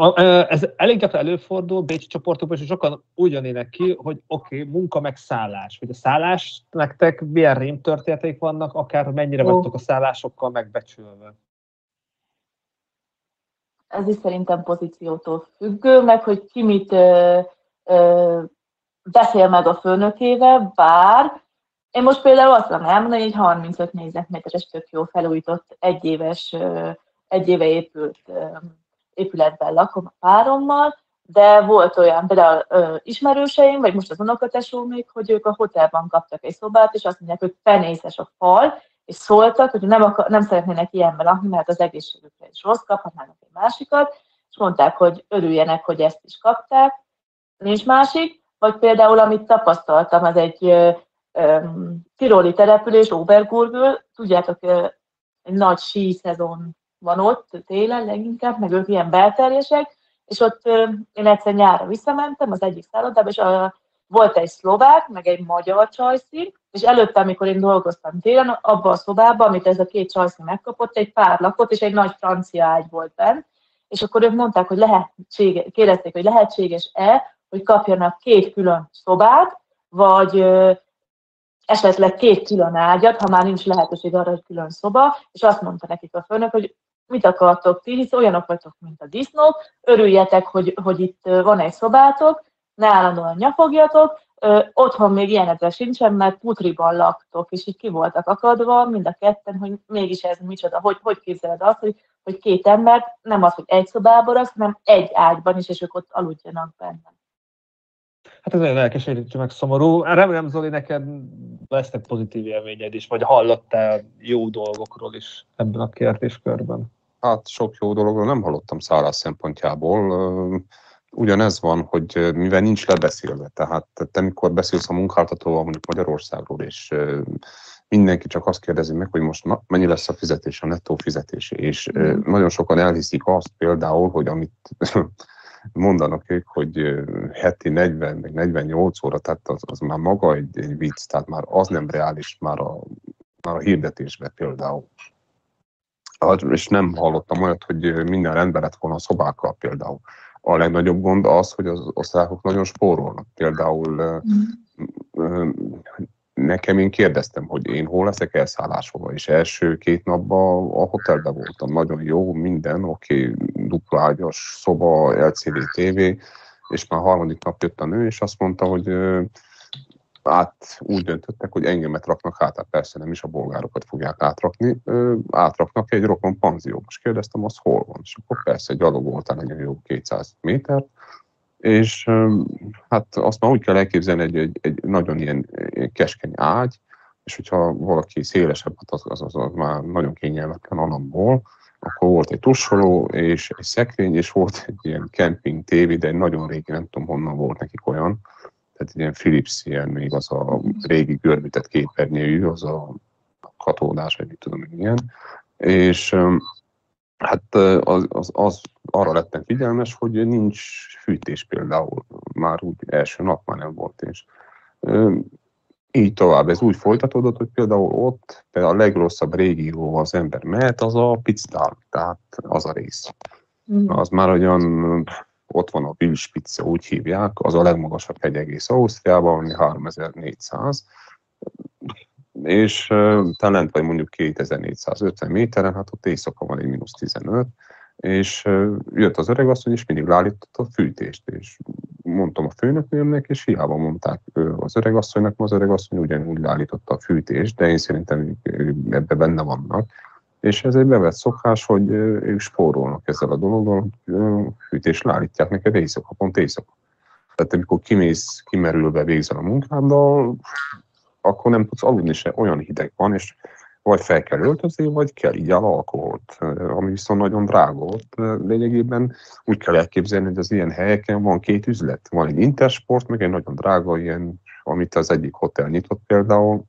ez elég gyakran előfordul Bécsi csoportokban, és sokan úgy jönnének ki, hogy oké, okay, munka meg szállás. Hogy a szállás nektek milyen rém történeteik vannak, akár mennyire oh. vagytok a szállásokkal megbecsülve ez is szerintem pozíciótól függő, meg hogy ki mit ö, ö, beszél meg a főnökével, bár én most például azt tudom elmondani, hogy 35 négyzetméteres tök jó felújított egyéves, egy éve épült épületben lakom a párommal, de volt olyan, például ö, ismerőseim, vagy most az unokatesó még, hogy ők a hotelban kaptak egy szobát, és azt mondják, hogy fenészes a fal, és szóltak, hogy nem, akar, nem szeretnének ilyenben lakni, mert az egészségükre is rossz, kaphatnának egy másikat, és mondták, hogy örüljenek, hogy ezt is kapták. Nincs másik, vagy például, amit tapasztaltam, az egy ö, ö, tiroli település, Obergurgül, tudjátok, ö, egy nagy sí szezon van ott, télen leginkább, meg ők ilyen belterjesek, és ott ö, én egyszer nyára visszamentem az egyik szállodába, és a volt egy szlovák, meg egy magyar csajszi, és előtte, amikor én dolgoztam télen, abban a szobában, amit ez a két csajszi megkapott, egy pár lakott, és egy nagy francia ágy volt benne, és akkor ők mondták, hogy lehetséges, kérdezték, hogy lehetséges-e, hogy kapjanak két külön szobát, vagy esetleg két külön ágyat, ha már nincs lehetőség arra, hogy külön szoba, és azt mondta nekik a főnök, hogy mit akartok ti, hisz olyanok vagytok, mint a disznók, örüljetek, hogy, hogy itt van egy szobátok, ne állandóan nyafogjatok, Ö, otthon még ilyenedre sincsen, mert putriban laktok, és így ki voltak akadva, mind a ketten, hogy mégis ez micsoda, hogy, hogy képzeled azt, hogy, hogy két ember nem az, hogy egy szobában az, hanem egy ágyban is, és ők ott aludjanak benne. Hát ez nagyon elkeserítő, meg szomorú. Remélem, Zoli, neked lesznek pozitív élményed is, vagy hallottál jó dolgokról is ebben a kérdéskörben. Hát sok jó dologról nem hallottam szállás szempontjából. Ugyanez van, hogy mivel nincs lebeszélve, tehát te mikor beszélsz a munkáltatóval mondjuk Magyarországról, és mindenki csak azt kérdezi meg, hogy most mennyi lesz a fizetés, a nettó fizetés, és mm. nagyon sokan elhiszik azt például, hogy amit mondanak ők, hogy heti 40, meg 48 óra, tehát az, az már maga egy, egy vicc, tehát már az nem reális már a, már a hirdetésben például. És nem hallottam olyat, hogy minden rendben lett volna a szobákkal például. A legnagyobb gond az, hogy az osztrákok nagyon spórolnak. Például mm. nekem én kérdeztem, hogy én hol leszek elszállásolva, és első két napban a hotelben voltam, nagyon jó, minden, oké, okay, dupla ágyas szoba, LCD TV, és már harmadik nap jött a nő, és azt mondta, hogy át úgy döntöttek, hogy engemet raknak át, hát persze nem is a bolgárokat fogják átrakni, átraknak egy rokon panzió. Most kérdeztem, az hol van, és akkor persze gyalog voltál nagyon jó 200 méter, és hát azt már úgy kell elképzelni, egy, egy, egy nagyon ilyen keskeny ágy, és hogyha valaki szélesebb, hát az, az, az, az már nagyon kényelmetlen alapból, akkor volt egy tussoló, és egy szekrény, és volt egy ilyen camping tévé, de egy nagyon régi, nem tudom honnan volt nekik olyan, tehát ilyen Philips ilyen még az a régi görbített képernyőjű, az a katódás, vagy mit tudom ilyen, és hát az, az, az arra lettem figyelmes, hogy nincs fűtés például, már úgy első nap már nem volt, és így tovább. Ez úgy folytatódott, hogy például ott például a legrosszabb régió az ember mehet, az a Piczdal, tehát az a rész. Mm. Az már olyan, ott van a Wilspitze, úgy hívják, az a legmagasabb hegy egész Ausztriában, ami 3400, és uh, talán vagy mondjuk 2450 méteren, hát ott éjszaka van egy mínusz 15, és jött az öregasszony, és mindig leállította a fűtést, és mondtam a főnökőmnek, és hiába mondták az öregasszonynak, az öregasszony ugyanúgy leállította a fűtést, de én szerintem ebbe benne vannak. És ez egy bevett szokás, hogy ők spórolnak ezzel a dologgal, hogy fűtést leállítják neked éjszaka, pont éjszaka. Tehát amikor kimész, kimerülve végzel a munkáddal, akkor nem tudsz aludni se, olyan hideg van, és vagy fel kell öltözni, vagy kell így el alkoholt, ami viszont nagyon drága volt. Lényegében úgy kell elképzelni, hogy az ilyen helyeken van két üzlet. Van egy Intersport, meg egy nagyon drága ilyen, amit az egyik hotel nyitott például,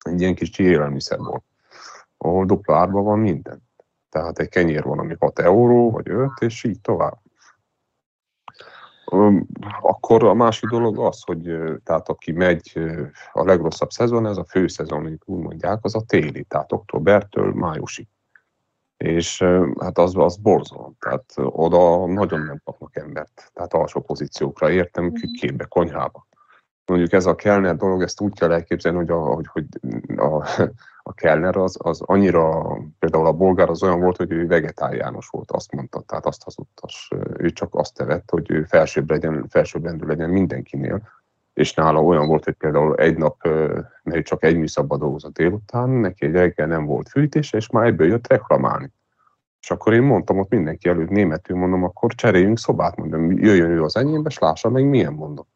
egy ilyen kis élelmiszerból, ahol dupla árban van minden. Tehát egy kenyér van, ami 6 euró, vagy 5, és így tovább. Akkor a másik dolog az, hogy tehát aki megy a legrosszabb szezon, ez a fő szezon, amit úgy mondják, az a téli, tehát októbertől májusig. És hát az, az borzolom, tehát oda nagyon nem kapnak embert, tehát alsó pozíciókra értem, mhm. képbe, konyhába. Mondjuk ez a Kellner dolog, ezt úgy kell elképzelni, hogy, a, hogy, hogy a, a Kellner az, az annyira, például a bolgár az olyan volt, hogy ő vegetáriánus volt, azt mondta, tehát azt hazudtas. Ő csak azt tevett, hogy ő felsőbb, legyen, felsőbb rendű legyen mindenkinél, és nála olyan volt, hogy például egy nap, mert csak egy műszabba dolgozott délután, neki egy reggel nem volt fűtése, és már ebből jött reklamálni. És akkor én mondtam ott mindenki előtt németül, mondom, akkor cseréljünk szobát, mondom, jöjjön ő az enyémbe, és lássa meg milyen mondom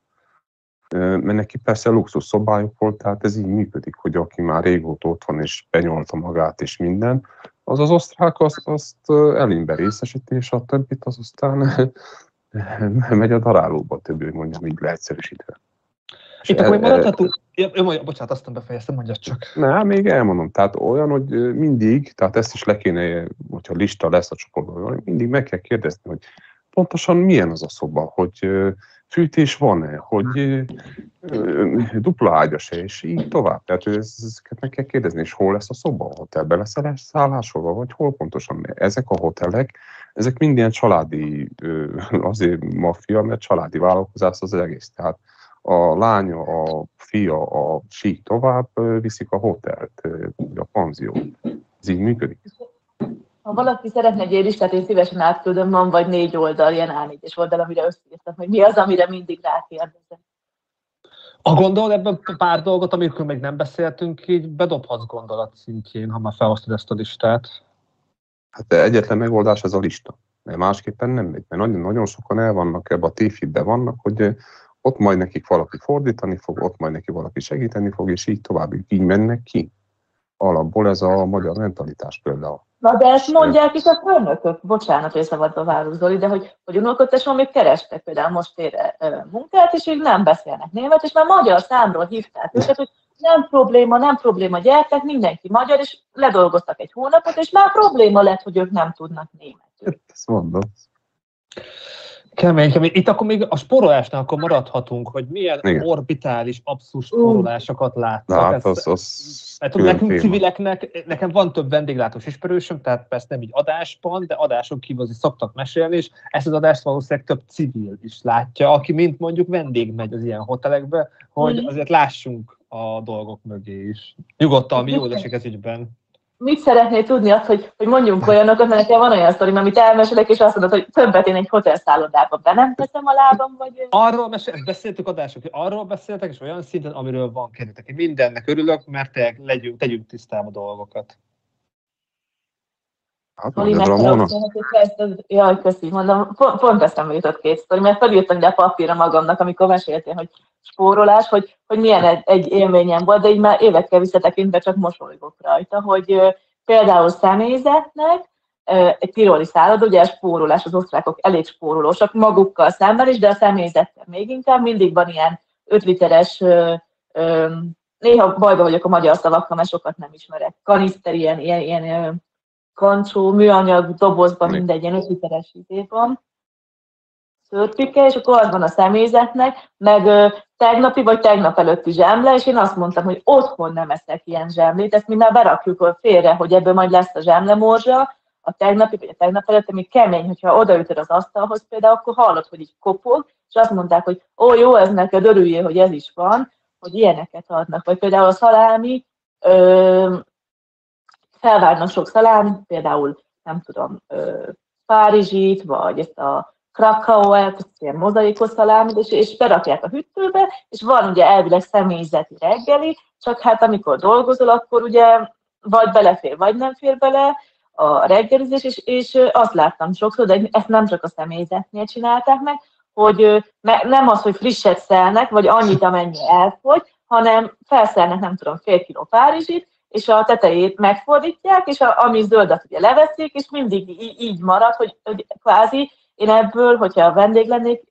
mert neki persze luxus szobájuk volt, tehát ez így működik, hogy aki már régóta ott van és benyolta magát és minden, az az osztrák azt, azt elinbe részesíti, és a többit az aztán megy a darálóba, többé mondjam így leegyszerűsítve. Itt akkor maradhatunk, ja, ja, bocsánat, aztán befejeztem, mondjad csak. Nem, még elmondom, tehát olyan, hogy mindig, tehát ezt is le kéne, hogyha lista lesz a csoportban, mindig meg kell kérdezni, hogy pontosan milyen az a szoba, hogy fűtés van-e, hogy dupla ágyas -e, és így tovább. Tehát ezeket meg kell kérdezni, és hol lesz a szoba, a hotelben lesz szállásolva, vagy hol pontosan. Ezek a hotelek, ezek minden családi, azért maffia, mert családi vállalkozás az egész. Tehát a lánya, a fia, a sík tovább viszik a hotelt, a panziót. Ez így működik. Ha valaki szeretne egy listát, én szívesen átküldöm, van vagy négy oldal, ilyen a oldal, amire összeírtam, hogy mi az, amire mindig rákérdezem. A gondol ebben pár dolgot, amikről még nem beszéltünk, így bedobhatsz gondolat szintjén, ha már felhoztad ezt a listát. Hát egyetlen megoldás ez a lista. Mert másképpen nem megy. Mert nagyon, nagyon sokan el vannak ebbe a téfidbe vannak, hogy ott majd nekik valaki fordítani fog, ott majd neki valaki segíteni fog, és így tovább, így mennek ki. Alapból ez a magyar mentalitás például. Na de ezt mondják is a főnökök, bocsánat, hogy szabadba várunk Zoli, de hogy, hogy unokotteson még kerestek például most ére munkát, és ők nem beszélnek német, és már magyar számról hívták őket, hogy nem probléma, nem probléma, gyertek, mindenki magyar, és ledolgoztak egy hónapot, és már probléma lett, hogy ők nem tudnak németül. Ezt mondod. Kemény, kemény. Itt akkor még a sporolásnál akkor maradhatunk, hogy milyen Igen. orbitális, abszurd sporolásokat láttak. Na, hát az, az hát, nekünk téma. civileknek, nekem van több vendéglátós ismerősöm, tehát persze nem így adásban, de adáson kívül szoktak mesélni, és ezt az adást valószínűleg több civil is látja, aki mint mondjuk vendég megy az ilyen hotelekbe, hogy mm. azért lássunk a dolgok mögé is. Nyugodtan, mi esik ez ügyben mit szeretnél tudni azt, hogy, hogy mondjunk olyanokat, mert nekem van olyan sztorim, amit elmesélek, és azt mondod, hogy többet én egy hotelszállodába be nem teszem a lábam, vagy... Arról mesél, beszéltük adások, hogy arról beszéltek, és olyan szinten, amiről van kérdetek. Én mindennek örülök, mert te legyünk, tegyünk tisztába dolgokat. Hát, Ramona. Jaj, köszi, mondom, pont, pont eszembe jutott két sztori, mert felírtam ide a papírra magamnak, amikor meséltél, hogy spórolás, hogy, hogy milyen egy, élményem volt, de így már évekkel visszatekintve csak mosolygok rajta, hogy például személyzetnek egy tiroli szállod, ugye a spórolás, az osztrákok elég spórolósak magukkal szemben is, de a személyzettel még inkább, mindig van ilyen 5 literes, néha bajba vagyok a magyar szavakkal, mert sokat nem ismerek, kaniszter, ilyen, ilyen, ilyen kancsó, műanyag dobozban, mindegy, ilyen 5 literes izében, szörpike, és akkor az van a személyzetnek, meg tegnapi vagy tegnap előtti zsemle, és én azt mondtam, hogy otthon nem eszek ilyen zsemlét, ezt mi már berakjuk félre, hogy ebből majd lesz a zsemlemorzsa, a tegnapi vagy a tegnap előtt, ami kemény, hogyha odaütöd az asztalhoz például, akkor hallod, hogy így kopog, és azt mondták, hogy ó, jó, ez neked örüljél, hogy ez is van, hogy ilyeneket adnak. Vagy például a szalámi, ö, felvárnak sok szalámi, például nem tudom, ö, Párizsit, vagy ezt a krakaóet, ilyen mozaikos szalámit, és, és berakják a hűtőbe, és van ugye elvileg személyzeti reggeli, csak hát amikor dolgozol, akkor ugye vagy belefér, vagy nem fér bele a reggelizés, és, és azt láttam sokszor, de ezt nem csak a személyzetnél csinálták meg, hogy nem az, hogy frisset szelnek, vagy annyit, amennyi elfogy, hanem felszelnek, nem tudom, fél kiló Párizsit, és a tetejét megfordítják, és a, ami zöldet ugye leveszik, és mindig így marad, hogy, hogy kvázi én ebből, hogyha a vendég lennék,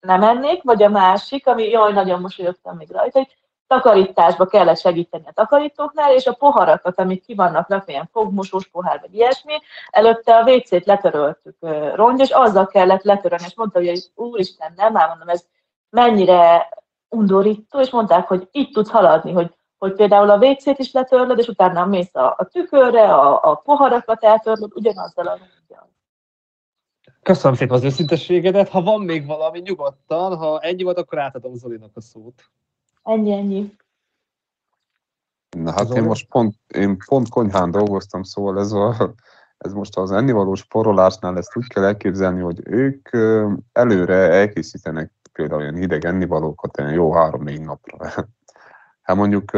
nem ennék, vagy a másik, ami jaj, nagyon mosolyogtam még rajta, hogy takarításba kellett segíteni a takarítóknál, és a poharakat, amik ki vannak rakva, ilyen fogmosós pohár, vagy ilyesmi, előtte a WC-t letöröltük rongy, és azzal kellett letörölni, és mondta, hogy úristen, nem, már mondom, ez mennyire undorító, és mondták, hogy így tudsz haladni, hogy, hogy például a WC-t is letörlöd, és utána mész a, a tükörre, a, a poharakat eltörlöd, ugyanazzal a Köszönöm szépen az őszintességedet. Ha van még valami, nyugodtan. Ha ennyi volt, akkor átadom Zolinak a szót. Ennyi, ennyi. Na hát én most pont, én pont konyhán dolgoztam, szóval ez, a, ez most az ennivalós porolásnál ezt úgy kell elképzelni, hogy ők előre elkészítenek például olyan hideg ennivalókat olyan jó három-négy napra. Hát mondjuk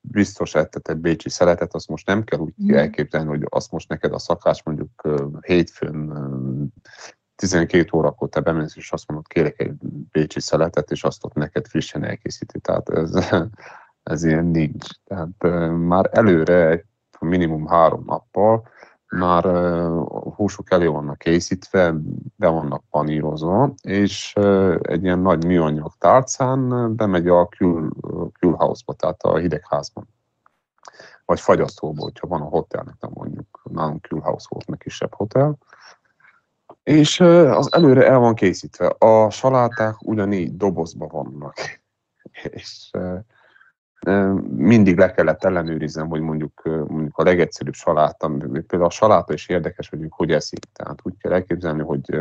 biztos ettet egy bécsi szeletet, azt most nem kell úgy mm. elképzelni, hogy azt most neked a szakás mondjuk hétfőn 12 órakor te bemész, és azt mondod, kérek egy bécsi szeletet, és azt ott neked frissen elkészíti. Tehát ez, ez ilyen nincs. Tehát már előre minimum három nappal már a húsok elő vannak készítve, be vannak panírozva, és egy ilyen nagy műanyag tárcán bemegy a kül, külházba, tehát a hidegházban. Vagy fagyasztóba, hogyha van a hotelnek, nem mondjuk nálunk külház volt, meg kisebb hotel. És az előre el van készítve. A saláták ugyanígy dobozba vannak. és mindig le kellett ellenőriznem, hogy mondjuk, mondjuk a legegyszerűbb saláta, például a saláta is érdekes, hogy hogy eszik. Tehát úgy kell elképzelni, hogy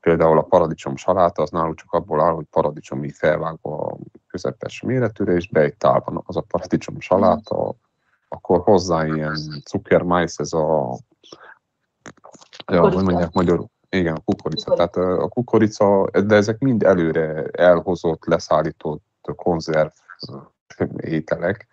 például a paradicsom saláta, az náluk csak abból áll, hogy paradicsom így felvágva a közepes méretűre, és be egy tálban az a paradicsom saláta, akkor hozzá ilyen cukermájsz, ez a ja, hogy mondják magyarul, igen, a kukorica. Tehát a kukorica, de ezek mind előre elhozott, leszállított konzerv ételek,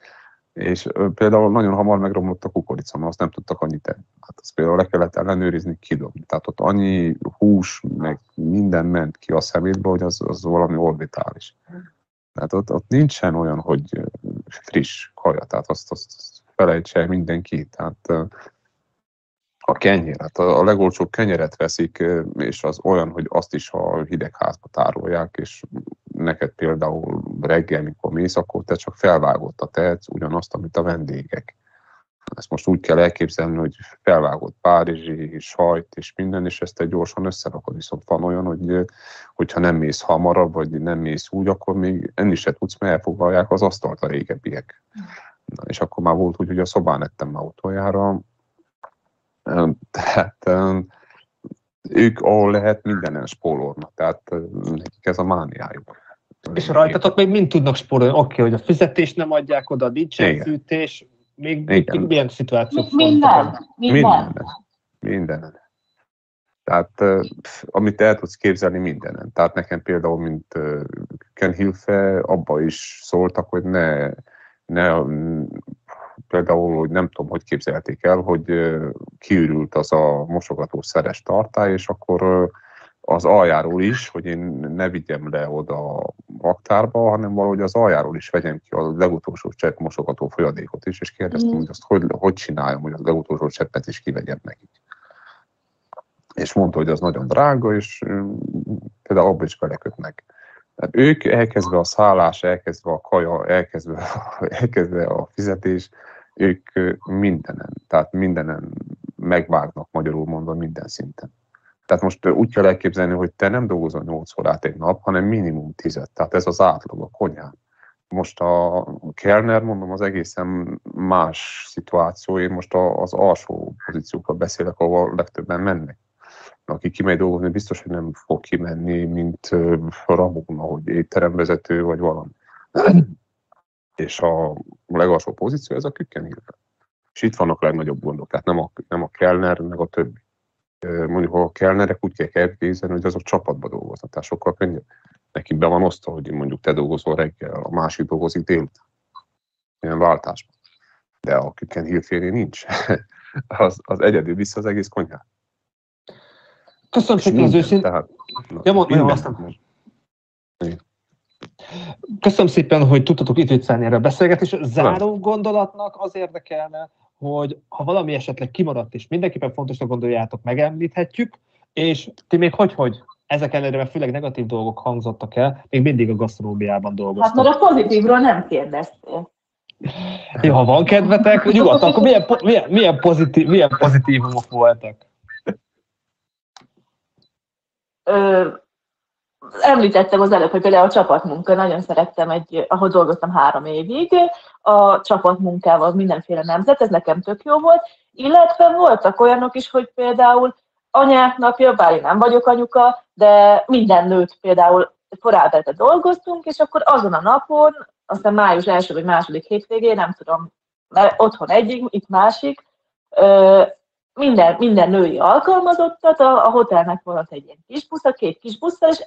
és például nagyon hamar megromlott a kukorica, azt nem tudtak annyit tenni. Hát azt például le kellett ellenőrizni, kidobni. Tehát ott annyi hús, meg minden ment ki a szemétbe, hogy az, az valami orbitális. Tehát ott, ott nincsen olyan, hogy friss kaja, tehát azt, azt felejtse mindenki. Tehát a kenyér, hát a legolcsóbb kenyeret veszik, és az olyan, hogy azt is a hidegházba tárolják, és neked például reggel, mikor mész, akkor te csak felvágott a tehetsz ugyanazt, amit a vendégek. Ezt most úgy kell elképzelni, hogy felvágott párizsi, sajt és minden, és ezt egy gyorsan összerakod. Viszont van olyan, hogy hogyha nem mész hamarabb, vagy nem mész úgy, akkor még enni se tudsz, mert elfoglalják az asztalt a régebbiek. Na, és akkor már volt úgy, hogy a szobán ettem már utoljára, tehát ők ahol lehet mindenen spórolnak, tehát nekik ez a mániájuk. És rajtatok még mind tudnak spórolni? Oké, okay, hogy a fizetést nem adják oda, nincsen fűtés, még, még milyen szituációk Minden. Minden. Minden. Tehát amit el tudsz képzelni mindenen. Tehát nekem például, mint Ken Hilfe, abba is szóltak, hogy ne, ne például, hogy nem tudom, hogy képzelték el, hogy kiürült az a mosogató szeres tartály, és akkor az aljáról is, hogy én ne vigyem le oda a raktárba, hanem valahogy az aljáról is vegyem ki a legutolsó csepp mosogató folyadékot is, és kérdeztem, mm. hogy azt hogy, hogy csináljam, hogy az legutolsó cseppet is kivegyem nekik. És mondta, hogy az nagyon drága, és például abba is belekötnek. Tehát ők elkezdve a szállás, elkezdve a kaja, elkezdve, elkezdve a fizetés, ők mindenen, tehát mindenen megvágnak magyarul mondva minden szinten. Tehát most úgy kell elképzelni, hogy te nem dolgozol 8 órát egy nap, hanem minimum 10 Tehát ez az átlag a konyhán. Most a Kellner, mondom, az egészen más szituáció. Én most az alsó pozíciókról beszélek, ahol legtöbben mennek. Aki kimegy dolgozni, biztos, hogy nem fog kimenni, mint Ramona, hogy étteremvezető, vagy valami. És a legalsó pozíció ez a Kükkenhilfe. És itt vannak legnagyobb gondok, tehát nem a, nem a Kellner, meg a többi mondjuk a kellnerek úgy kell elképzelni, hogy azok csapatba dolgoznak, tehát sokkal könnyebb. Neki be van osztva, hogy mondjuk te dolgozol reggel, a másik dolgozik délután. Ilyen váltásban. De a Küken hírféré nincs. az, az egyedül vissza az egész konyhát. Köszönöm szépen az őszint. Tehát, na, ja, mond, minden, Köszönöm szépen, hogy tudtatok itt viccelni erre a beszélgetésre. Záró gondolatnak az érdekelne, hogy ha valami esetleg kimaradt, és mindenképpen fontosnak gondoljátok, megemlíthetjük, és ti még hogy-hogy ezek ellenére, mert főleg negatív dolgok hangzottak el, még mindig a gasztronómiában dolgoztak. Hát mert a pozitívról nem kérdeztél. Jó, ha van kedvetek, nyugodtan, akkor milyen, milyen, milyen, pozitív, milyen pozitívumok voltak? Ö, említettem az előbb, hogy például a csapatmunka, nagyon szerettem, egy, ahol dolgoztam három évig, a csapatmunkával mindenféle nemzet, ez nekem tök jó volt, illetve voltak olyanok is, hogy például anyák napja, bár én nem vagyok anyuka, de minden nőt például korábban dolgoztunk, és akkor azon a napon, aztán május első vagy második hétvégén, nem tudom, mert otthon egyik, itt másik, minden, minden női alkalmazottat, a, a hotelnek volt egy ilyen kis busz, a két kis busszal, és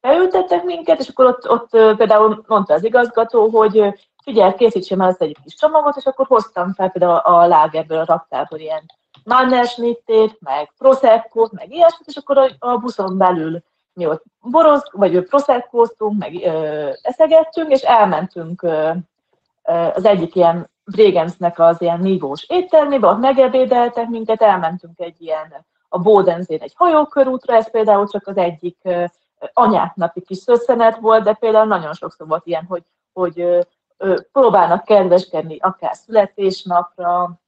beültettek minket, és akkor ott, ott például mondta az igazgató, hogy figyelj, készítsem el ezt egy kis csomagot, és akkor hoztam fel például a lágerből, a raktárból ilyen mannersnittét, meg prosecco meg ilyesmit, és akkor a, a buszon belül mi ott boroz, vagy prosecco meg ö, eszegettünk, és elmentünk ö, ö, az egyik ilyen Bregenznek az ilyen nívós éttermébe, ott megebédeltek minket, elmentünk egy ilyen, a Bódenzén egy hajókörútra, ez például csak az egyik ö, anyáknapi kis szösszenet volt, de például nagyon sokszor volt ilyen, hogy, hogy próbálnak kedveskedni akár születésnapra,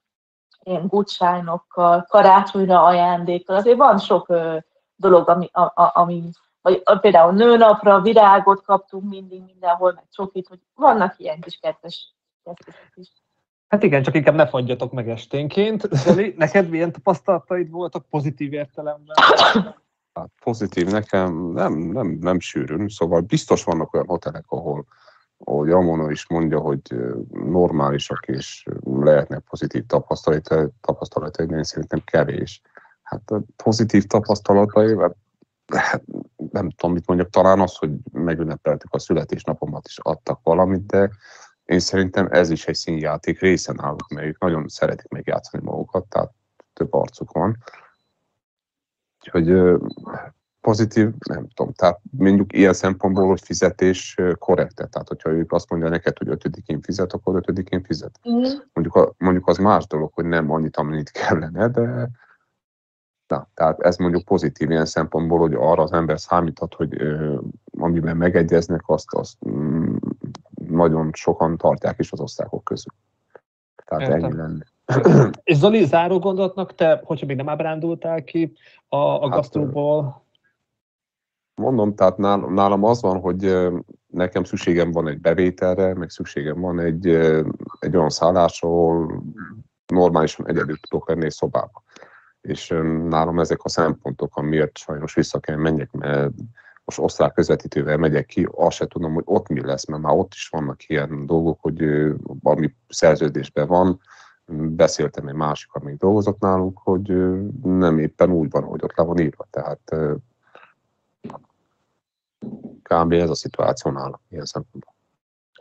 ilyen gutsájnokkal, karácsonyra ajándékkal. Azért van sok dolog, ami, ami vagy például nőnapra virágot kaptunk mindig mindenhol, meg csokit, hogy vannak ilyen kis kedves is. Hát igen, csak inkább ne fagyjatok meg esténként. Zoli, neked milyen tapasztalataid voltak pozitív értelemben? Hát pozitív nekem nem, nem, nem sűrűn, szóval biztos vannak olyan hotelek, ahol ahogy Amona is mondja, hogy normálisak és lehetnek pozitív tapasztalatai, tapasztalatai, de én szerintem kevés. Hát a pozitív tapasztalatai, hát, hát nem tudom, mit mondjak, talán az, hogy megünnepeltük a születésnapomat, és adtak valamit, de én szerintem ez is egy színjáték része náluk, mert ők nagyon szeretik megjátszani magukat, tehát több arcuk van. Úgyhogy pozitív, nem tudom, tehát mondjuk ilyen szempontból, hogy fizetés korrekte, tehát hogyha ők azt mondja neked, hogy ötödikén fizet, akkor ötödikén fizet. Mm. Mondjuk, a, mondjuk az más dolog, hogy nem annyit, amennyit kellene, de na, tehát ez mondjuk pozitív ilyen szempontból, hogy arra az ember számíthat, hogy ö, amiben megegyeznek, azt, azt mm, nagyon sokan tartják is az osztályok közül. Tehát Értem. ennyi lenne. És Zoli, záró gondolatnak te, hogyha még nem ábrándultál ki a, a hát, gasztróból? Mondom, tehát nálam az van, hogy nekem szükségem van egy bevételre, meg szükségem van egy, egy olyan szállás, ahol normálisan egyedül tudok lenni egy szobába. És nálam ezek a szempontok, amiért sajnos vissza kell menjek, mert most osztrák közvetítővel megyek ki, azt se tudom, hogy ott mi lesz, mert már ott is vannak ilyen dolgok, hogy ami szerződésben van, beszéltem egy másik, amíg dolgozott nálunk, hogy nem éppen úgy van, hogy ott le van írva. Tehát kb. ez a szituáció nálam ilyen szempontból.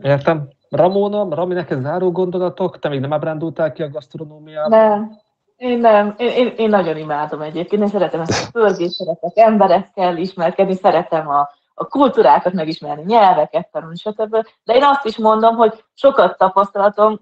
Értem. Ramona, Rami, neked záró gondolatok? Te még nem ábrándultál ki a gasztronómiában? Nem. Én nem. Én, én, én nagyon imádom egyébként. Én szeretem ezt a pörgést, szeretek emberekkel ismerkedni, szeretem a, a kultúrákat megismerni, nyelveket tanulni, stb. De én azt is mondom, hogy sokat tapasztalatom,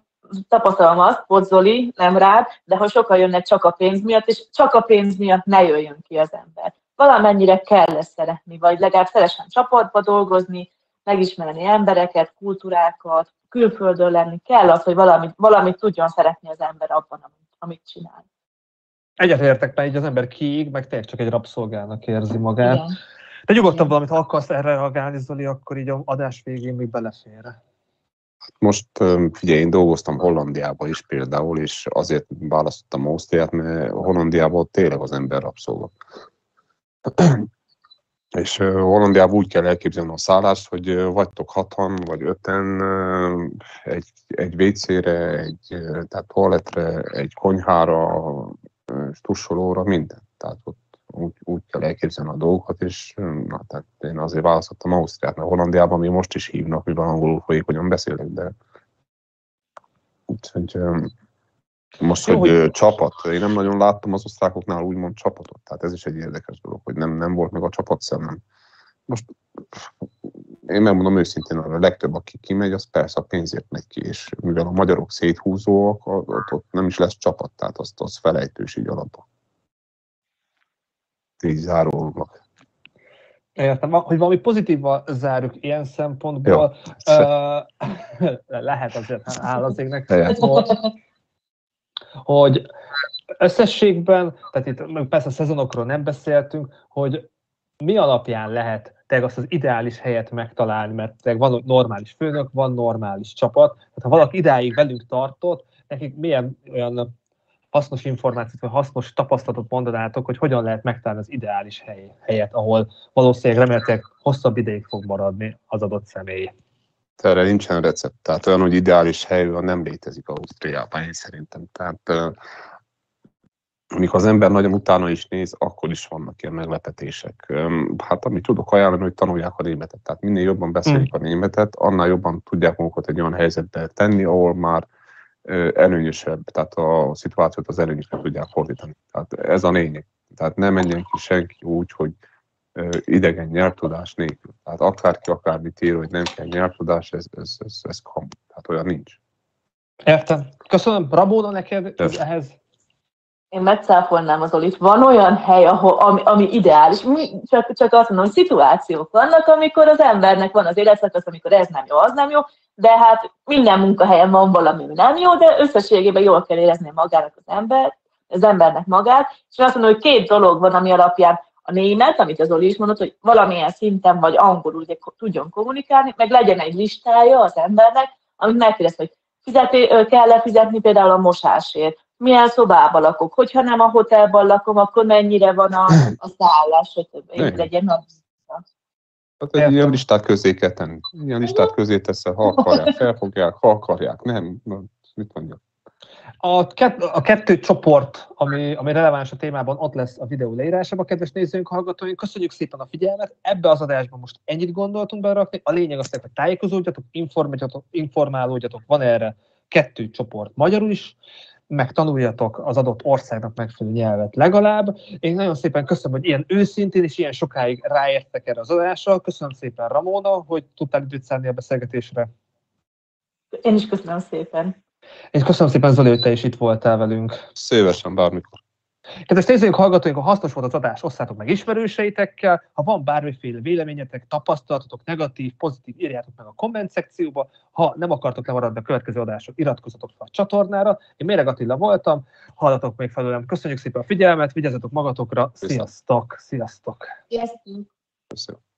tapasztalom azt, Pozzoli, nem rád, de ha sokan jönnek csak a pénz miatt, és csak a pénz miatt ne jöjjön ki az ember valamennyire kell ezt szeretni, vagy legalább szeresen csapatba dolgozni, megismerni embereket, kultúrákat, külföldön lenni. Kell az, hogy valamit, valamit tudjon szeretni az ember abban, amit, amit csinál. Egyetértek, mert így az ember kiég, meg tényleg csak egy rabszolgának érzi magát. Igen. De nyugodtan valamit, ha akarsz erre reagálni, Zoli, akkor így a adás végén még belefér. Most figyelj, én dolgoztam Hollandiában is például, és azért választottam Ausztriát, mert Hollandiában tényleg az ember rabszolga. És Hollandiában úgy kell elképzelni a szállást, hogy vagytok hatan vagy öten egy, egy WC-re, egy tehát toaletre, egy konyhára, tussolóra, minden. Tehát ott úgy, úgy kell elképzelni a dolgokat, és na, tehát én azért választottam Ausztriát, mert Hollandiában mi most is hívnak, mivel angolul folyékonyan beszélek, de úgyhogy most, Jó, hogy, hogy csapat, én nem nagyon láttam az osztrákoknál úgymond csapatot, tehát ez is egy érdekes dolog, hogy nem, nem volt meg a csapat szemem. Most én megmondom őszintén, a legtöbb, aki kimegy, az persze a pénzért megy ki, és mivel a magyarok széthúzóak, ott, ott nem is lesz csapat, tehát azt az felejtős így alapban. Így zárólag. Értem, hogy valami pozitívval zárjuk ilyen szempontból. Uh, lehet azért, áll az égnek hogy összességben, tehát itt persze a szezonokról nem beszéltünk, hogy mi alapján lehet te azt az ideális helyet megtalálni, mert te van normális főnök, van normális csapat, tehát ha valaki idáig velünk tartott, nekik milyen olyan hasznos információt, vagy hasznos tapasztalatot mondanátok, hogy hogyan lehet megtalálni az ideális hely, helyet, ahol valószínűleg remélhetőleg hosszabb ideig fog maradni az adott személy. Erre nincsen recept. Tehát olyan, hogy ideális hely nem létezik Ausztriában, én szerintem. Tehát amikor az ember nagyon utána is néz, akkor is vannak ilyen meglepetések. Hát amit tudok ajánlani, hogy tanulják a németet. Tehát minél jobban beszélik hmm. a németet, annál jobban tudják magukat egy olyan helyzetbe tenni, ahol már előnyösebb, tehát a szituációt az előnyösre tudják fordítani. Tehát ez a lényeg. Tehát nem menjen ki senki úgy, hogy idegen nyelvtudás nélkül. Tehát akárki akármit ír, hogy nem kell nyelvtudás, ez, ez, ez, ez kam. Tehát olyan nincs. Értem. Köszönöm. Rabóna neked ez, ehhez? Én megcáfolnám az Olit. Van olyan hely, ahol, ami, ami ideális, Mi, csak, csak azt mondom, hogy szituációk vannak, amikor az embernek van az életszakasz, amikor ez nem jó, az nem jó, de hát minden munkahelyen van valami, ami nem jó, de összességében jól kell érezni magának az ember, az embernek magát, és azt mondom, hogy két dolog van, ami alapján a német, amit az Oli is mondott, hogy valamilyen szinten vagy angolul ugye, tudjon kommunikálni, meg legyen egy listája az embernek, amit megkérdez, hogy fizeti, kell-e fizetni például a mosásért, milyen szobában lakok, hogyha nem a hotelban lakom, akkor mennyire van a, a szállás, stb. legyen a tehát egy ilyen listát közé kell tenni. Ilyen listát közé teszel, ha akarják, felfogják, ha akarják, nem. Mit mondjak? A, kett, a kettő csoport, ami, ami releváns a témában, ott lesz a videó leírásában, kedves nézőink, hallgatóink. Köszönjük szépen a figyelmet. Ebbe az adásban most ennyit gondoltunk berakni. A lényeg az, hogy tájékozódjatok, informálódjatok. Van erre kettő csoport magyarul is, meg tanuljatok az adott országnak megfelelő nyelvet legalább. Én nagyon szépen köszönöm, hogy ilyen őszintén és ilyen sokáig ráértek erre az adásra. Köszönöm szépen Ramona, hogy tudtál időt szállni a beszélgetésre. Én is köszönöm szépen. És köszönöm szépen, Zoli, hogy te is itt voltál velünk. Szívesen, bármikor. Kedves nézőink, hallgatóink, ha hasznos volt az adás, osszátok meg ismerőseitekkel. Ha van bármiféle véleményetek, tapasztalatotok, negatív, pozitív, írjátok meg a komment szekcióba. Ha nem akartok lemaradni a következő adások, iratkozzatok fel a csatornára. Én Méreg Attila voltam, hallatok még felőlem. Köszönjük szépen a figyelmet, vigyázzatok magatokra. Sziasztok! Sziasztok! Sziasztok! Köszönöm.